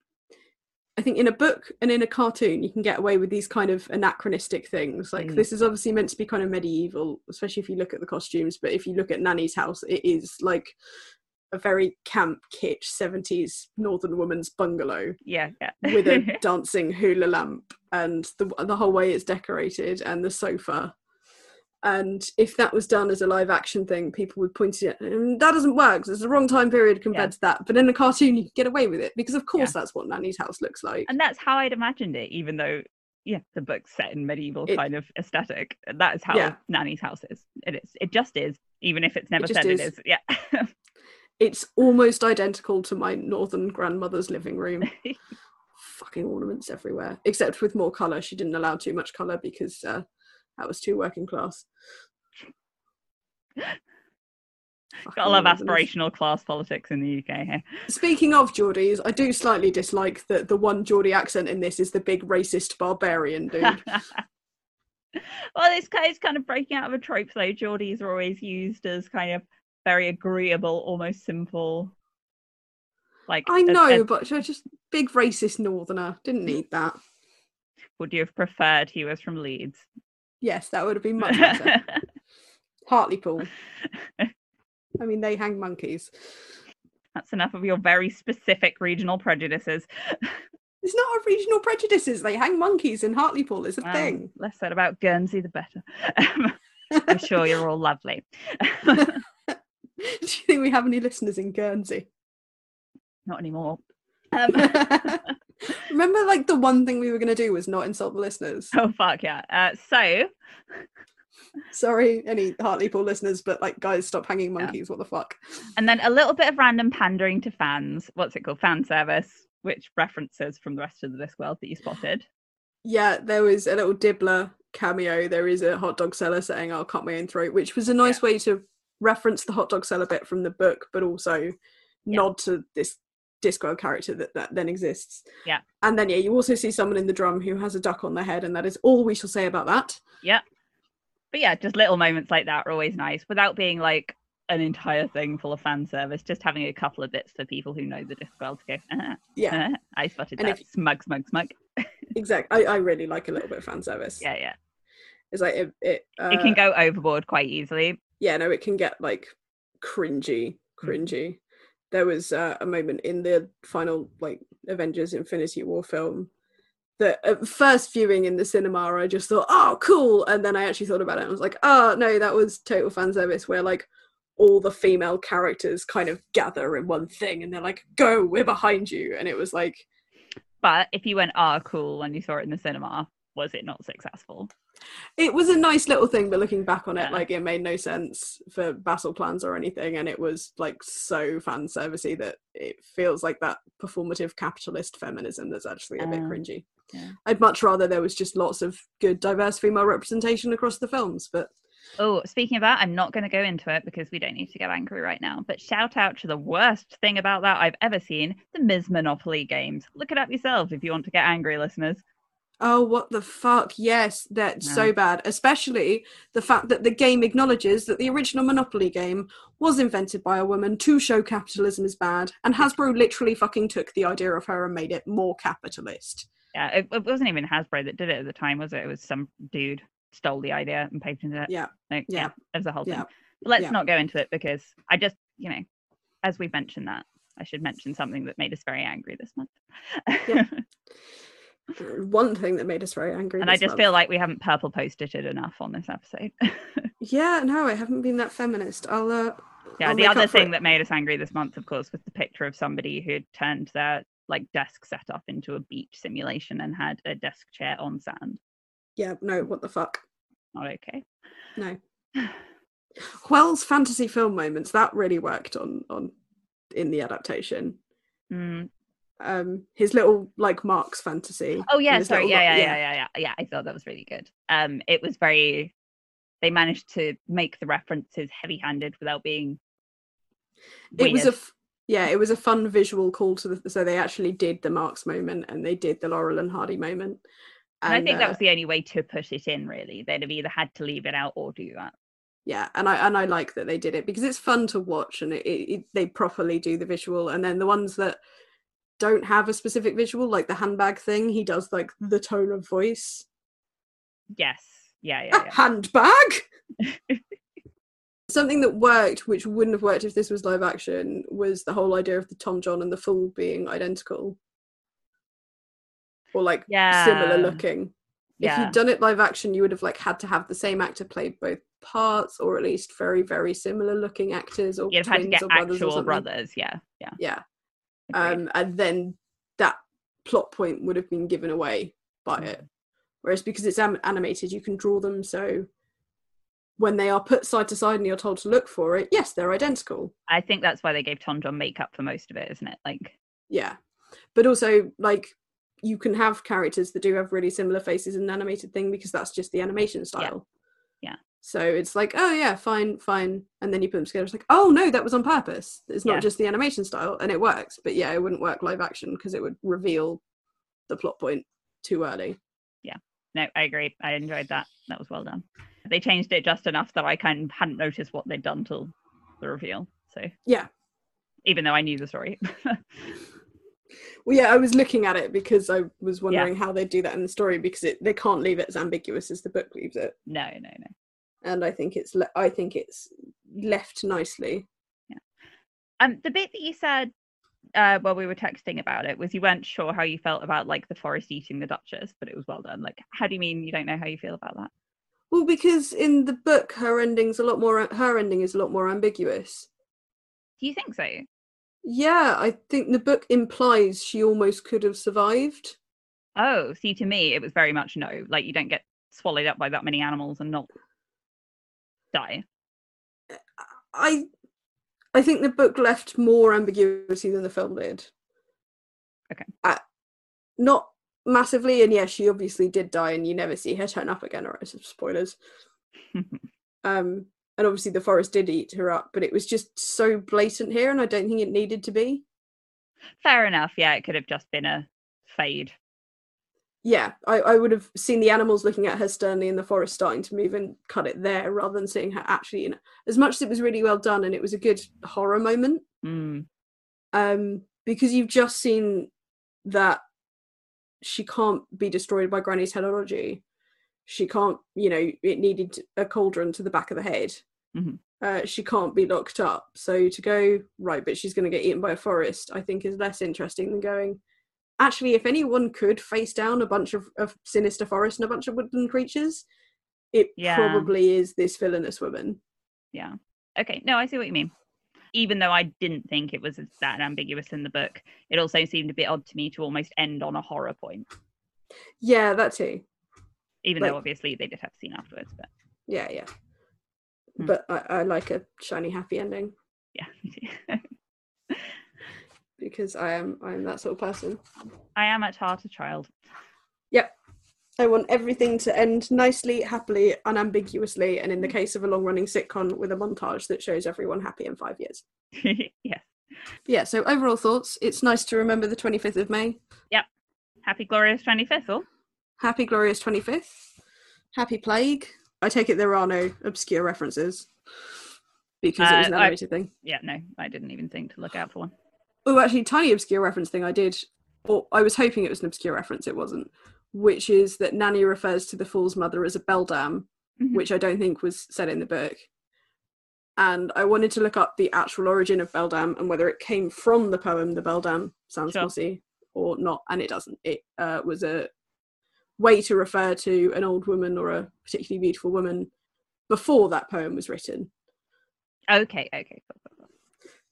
I think in a book and in a cartoon you can get away with these kind of anachronistic things. Like Mm. this is obviously meant to be kind of medieval, especially if you look at the costumes. But if you look at Nanny's house, it is like a very camp kitsch 70s northern woman's bungalow yeah, yeah. with a dancing hula lamp and the the whole way it's decorated and the sofa. And if that was done as a live action thing, people would point to it. "Mm, that doesn't work. It's the wrong time period compared Yeah. to that. But in a cartoon, you can get away with it because, of course, that's what Nanny's house looks like. and that's how I'd imagined it, even though yeah, the book's set in medieval It- kind of aesthetic. That is how Yeah. Nanny's house is. It is. It just is, even if it's never just said it is. is. Yeah. It's almost identical to my northern grandmother's living room. Fucking ornaments everywhere, except with more colour. She didn't allow too much colour because uh, that was too working class. Got a lot of aspirational class politics in the UK here. Speaking of Geordies, I do slightly dislike that the one Geordie accent in this is the big racist barbarian dude. well, this it's kind of breaking out of a trope, though. Geordies are always used as kind of very agreeable, almost simple. Like I know, as- but I just big racist northerner. Didn't need that. would you have preferred he was from Leeds? Yes, that would have been much better. Hartlepool. I mean, they hang monkeys. That's enough of your very specific regional prejudices. It's not a regional prejudices. They hang monkeys in Hartlepool. It's a Well, thing. Less said about Guernsey, the better. I'm sure you're all lovely. Do you think we have any listeners in Guernsey? Not anymore. Um, Remember, like the one thing we were going to do was not insult the listeners. oh fuck yeah! Uh, so Sorry, any Hartlepool listeners, but like, guys, stop hanging Yeah. monkeys. What the fuck? And then a little bit of random pandering to fans. What's it called? Fan service, which references from the rest of the Discworld that you spotted. Yeah, there was a little Dibbler cameo. There is a hot dog seller saying, "I'll cut my own throat," which was a nice way to reference the hot dog seller bit from the book, but also nod to this Discworld character that, that then exists. Yeah. And then yeah, you also see someone in the drum who has a duck on their head, and that is all we shall say about that. Yeah. But yeah, just little moments like that are always nice without being like an entire thing full of fan service. Just having a couple of bits for people who know the Discworld to go, "Uh-huh, Yeah, uh-huh, I spotted And that. if- Smug, smug, smug. exactly. I, I really like a little bit of fan service. Yeah, yeah. It's like it. It, uh, it can go overboard quite easily. Yeah, no, it can get like cringy, cringy. There was uh, a moment in the final like Avengers Infinity War film that at first viewing in the cinema, I just thought, oh, cool, and then I actually thought about it and I was like, oh no, that was total fan service where like all the female characters kind of gather in one thing and they're like, go, we're behind you, and it was like, But if you went, ah, cool, when you saw it in the cinema, was it not successful? it was a nice little thing, but looking back on it, Yeah. like it made no sense for battle plans or anything, and it was like so fan servicey that it feels like that performative capitalist feminism that's actually a bit Uh, cringy. yeah. I'd much rather there was just lots of good diverse female representation across the films, but Oh, speaking of that, I'm not going to go into it because we don't need to get angry right now. But shout out to the worst thing about that I've ever seen the Ms. Monopoly games. Look it up yourself if you want to get angry, listeners. Oh, what the fuck? Yes, that's No. so bad. Especially the fact that the game acknowledges that the original Monopoly game was invented by a woman to show capitalism is bad, and Hasbro literally fucking took the idea of her and made it more capitalist. Yeah, it, it wasn't even Hasbro that did it at the time, was it? It was some dude stole the idea and patented it. Yeah. Like, Yeah. yeah, was a whole Yeah. thing. But let's Yeah. not go into it because I just, you know, as we've mentioned that, I should mention something that made us very angry this month. Yeah. One thing that made us very angry. and I just month. feel like we haven't purple posted it enough on this episode. Yeah, no, I haven't been that feminist. I'll. Uh, yeah, I'll the other thing that made us angry this month, of course, was the picture of somebody who had turned their like desk setup into a beach simulation and had a desk chair on sand. Yeah, no, what the fuck? Not okay. No. Hwel's fantasy film moments that really worked on on in the adaptation. Mm. Um, his little like Marx fantasy. Oh yeah, sorry. Yeah, yeah, yeah, yeah, yeah. Yeah, I thought that was really good. Um, it was very. They managed to make the references heavy-handed without being. It was a yeah, it was a fun visual call to the. So they actually did the Marx moment and they did the Laurel and Hardy moment. And, I think that uh, was the only way to put it in. Really, they'd have either had to leave it out or do that. yeah and i and i like that they did it because it's fun to watch and it, it, it- they properly do the visual and then the ones that don't have a specific visual like the handbag thing he does like the tone of voice Yes. Yeah, yeah, yeah. handbag something that worked which wouldn't have worked if this was live action was the whole idea of the Tomjon and the fool being identical or like similar Yeah. looking if you'd done it live action you would have like had to have the same actor play both parts or at least very very similar looking actors or You'd have had to twins get or brothers actual brothers. Yeah, yeah. yeah. Um and then that plot point would have been given away by Mm. it whereas because it's am- animated you can draw them so when they are put side to side and you're told to look for it yes they're identical I think that's why they gave Tomjon makeup for most of it, isn't it? Like, yeah but also like you can have characters that do have really similar faces in an animated thing because that's just the animation style Yeah. So it's like oh yeah fine fine and then you put them together it's like oh no that was on purpose it's not Yeah. just the animation style and it works but yeah it wouldn't work live action because it would reveal the plot point too early Yeah, no, I agree. I enjoyed that. That was well done. They changed it just enough that I kind of hadn't noticed what they'd done till the reveal. So yeah even though I knew the story, well yeah i was looking at it because i was wondering how they'd do that in the story because it, they can't leave it as ambiguous as the book leaves it no, no, no. And i think it's le- i think it's left nicely Yeah. Um, the bit that you said uh, while we were texting about it was you weren't sure how you felt about like the forest eating the Duchess, but it was well done. Like, how do you mean you don't know how you feel about that? Well, because in the book, her ending's a lot more. Her ending is a lot more ambiguous. Do you think so? Yeah, I think the book implies she almost could have survived. Oh, see, to me, it was very much no. Like, you don't get swallowed up by that many animals and not die. I, I think the book left more ambiguity than the film did. Okay. Uh, not massively, and yeah, she obviously did die, and you never see her turn up again. Or spoilers. Um, and obviously the forest did eat her up, but it was just so blatant here, and I don't think it needed to be. Fair enough. Yeah, it could have just been a fade. Yeah, I, I would have seen the animals looking at her sternly in the forest starting to move and cut it there rather than seeing her actually in as much as it was really well done and it was a good horror moment. Mm. Um, because you've just seen that she can't be destroyed by Granny's headology. She can't, you know, it needed a cauldron to the back of the head. Mhm. Uh, she can't be locked up. So to go, right, but she's going to get eaten by a forest, I think is less interesting than going, actually, if anyone could face down a bunch of, of sinister forest and a bunch of woodland creatures, it Yeah. probably is this villainous woman. Yeah. Okay. No, I see what you mean. Even though I didn't think it was that ambiguous in the book, it also seemed a bit odd to me to almost end on a horror point. Yeah, that too. Even Like- though obviously they did have a scene afterwards, but Yeah, yeah. Hmm. But I, I like a shiny, happy ending. yeah. because I am I am that sort of person. I am at heart a child. Yep. I want everything to end nicely, happily, unambiguously, and in the case of a long running sitcom with a montage that shows everyone happy in five years. yes. Yeah, so overall thoughts, it's nice to remember the 25th of May. Yep. Happy glorious 25th, all. Happy glorious 25th. Happy plague. I take it there are no obscure references because it was an Uh, I- thing. Yeah, no, I didn't even think to look out for one. Oh, actually, tiny obscure reference thing I did, or I was hoping it was an obscure reference, it wasn't, which is that Nanny refers to the fool's mother as a beldam, Mhm. which I don't think was said in the book. and I wanted to look up the actual origin of Beldam and whether it came from the poem The Beldam Sounds Sure. Merci or not, and it doesn't. It uh, was a way to refer to an old woman or a particularly beautiful woman before that poem was written. Okay, okay, cool.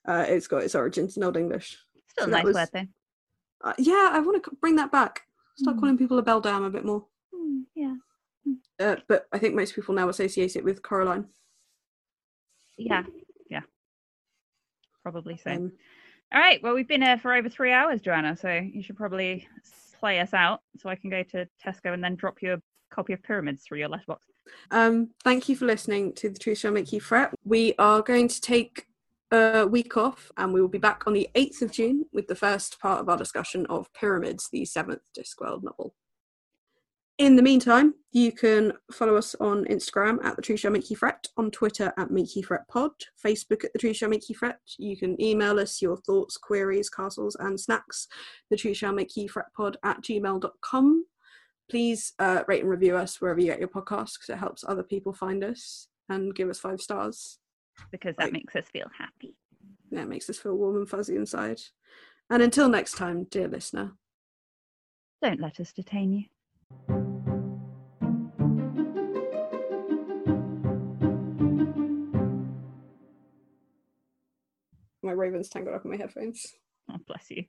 Uh, it's got its origins in Old English. Still So a nice was- word though. Uh, yeah, I want to bring that back. Start Mm. calling people a Beldam a bit more. Hmm, yeah, Uh, but I think most people now associate it with Coraline. yeah, yeah. Probably so. Um, All right. Well, we've been here for over three hours, Joanna. So you should probably play us out, so I can go to Tesco and then drop you a copy of Pyramids through your letterbox. Um, thank you for listening to The Truth Shall Make You Fret. We are going to take a week off and we will be back on the 8th of June with the first part of our discussion of Pyramids, the seventh Discworld novel. In the meantime, you can follow us on Instagram at The Truth Shall Make You Fret, on Twitter at Make You Fret Pod, Facebook at The Truth Shall Make You Fret. You can email us your thoughts, queries, castles, and snacks, The Truth Shall Make You Fret Pod at gmail.com please uh, rate and review us wherever you get your podcasts because it helps other people find us and give us five stars. Because that Right. makes us feel happy. Yeah, it makes us feel warm and fuzzy inside. And until next time, dear listener, Don't let us detain you. my raven's tangled up in my headphones. Oh, bless you.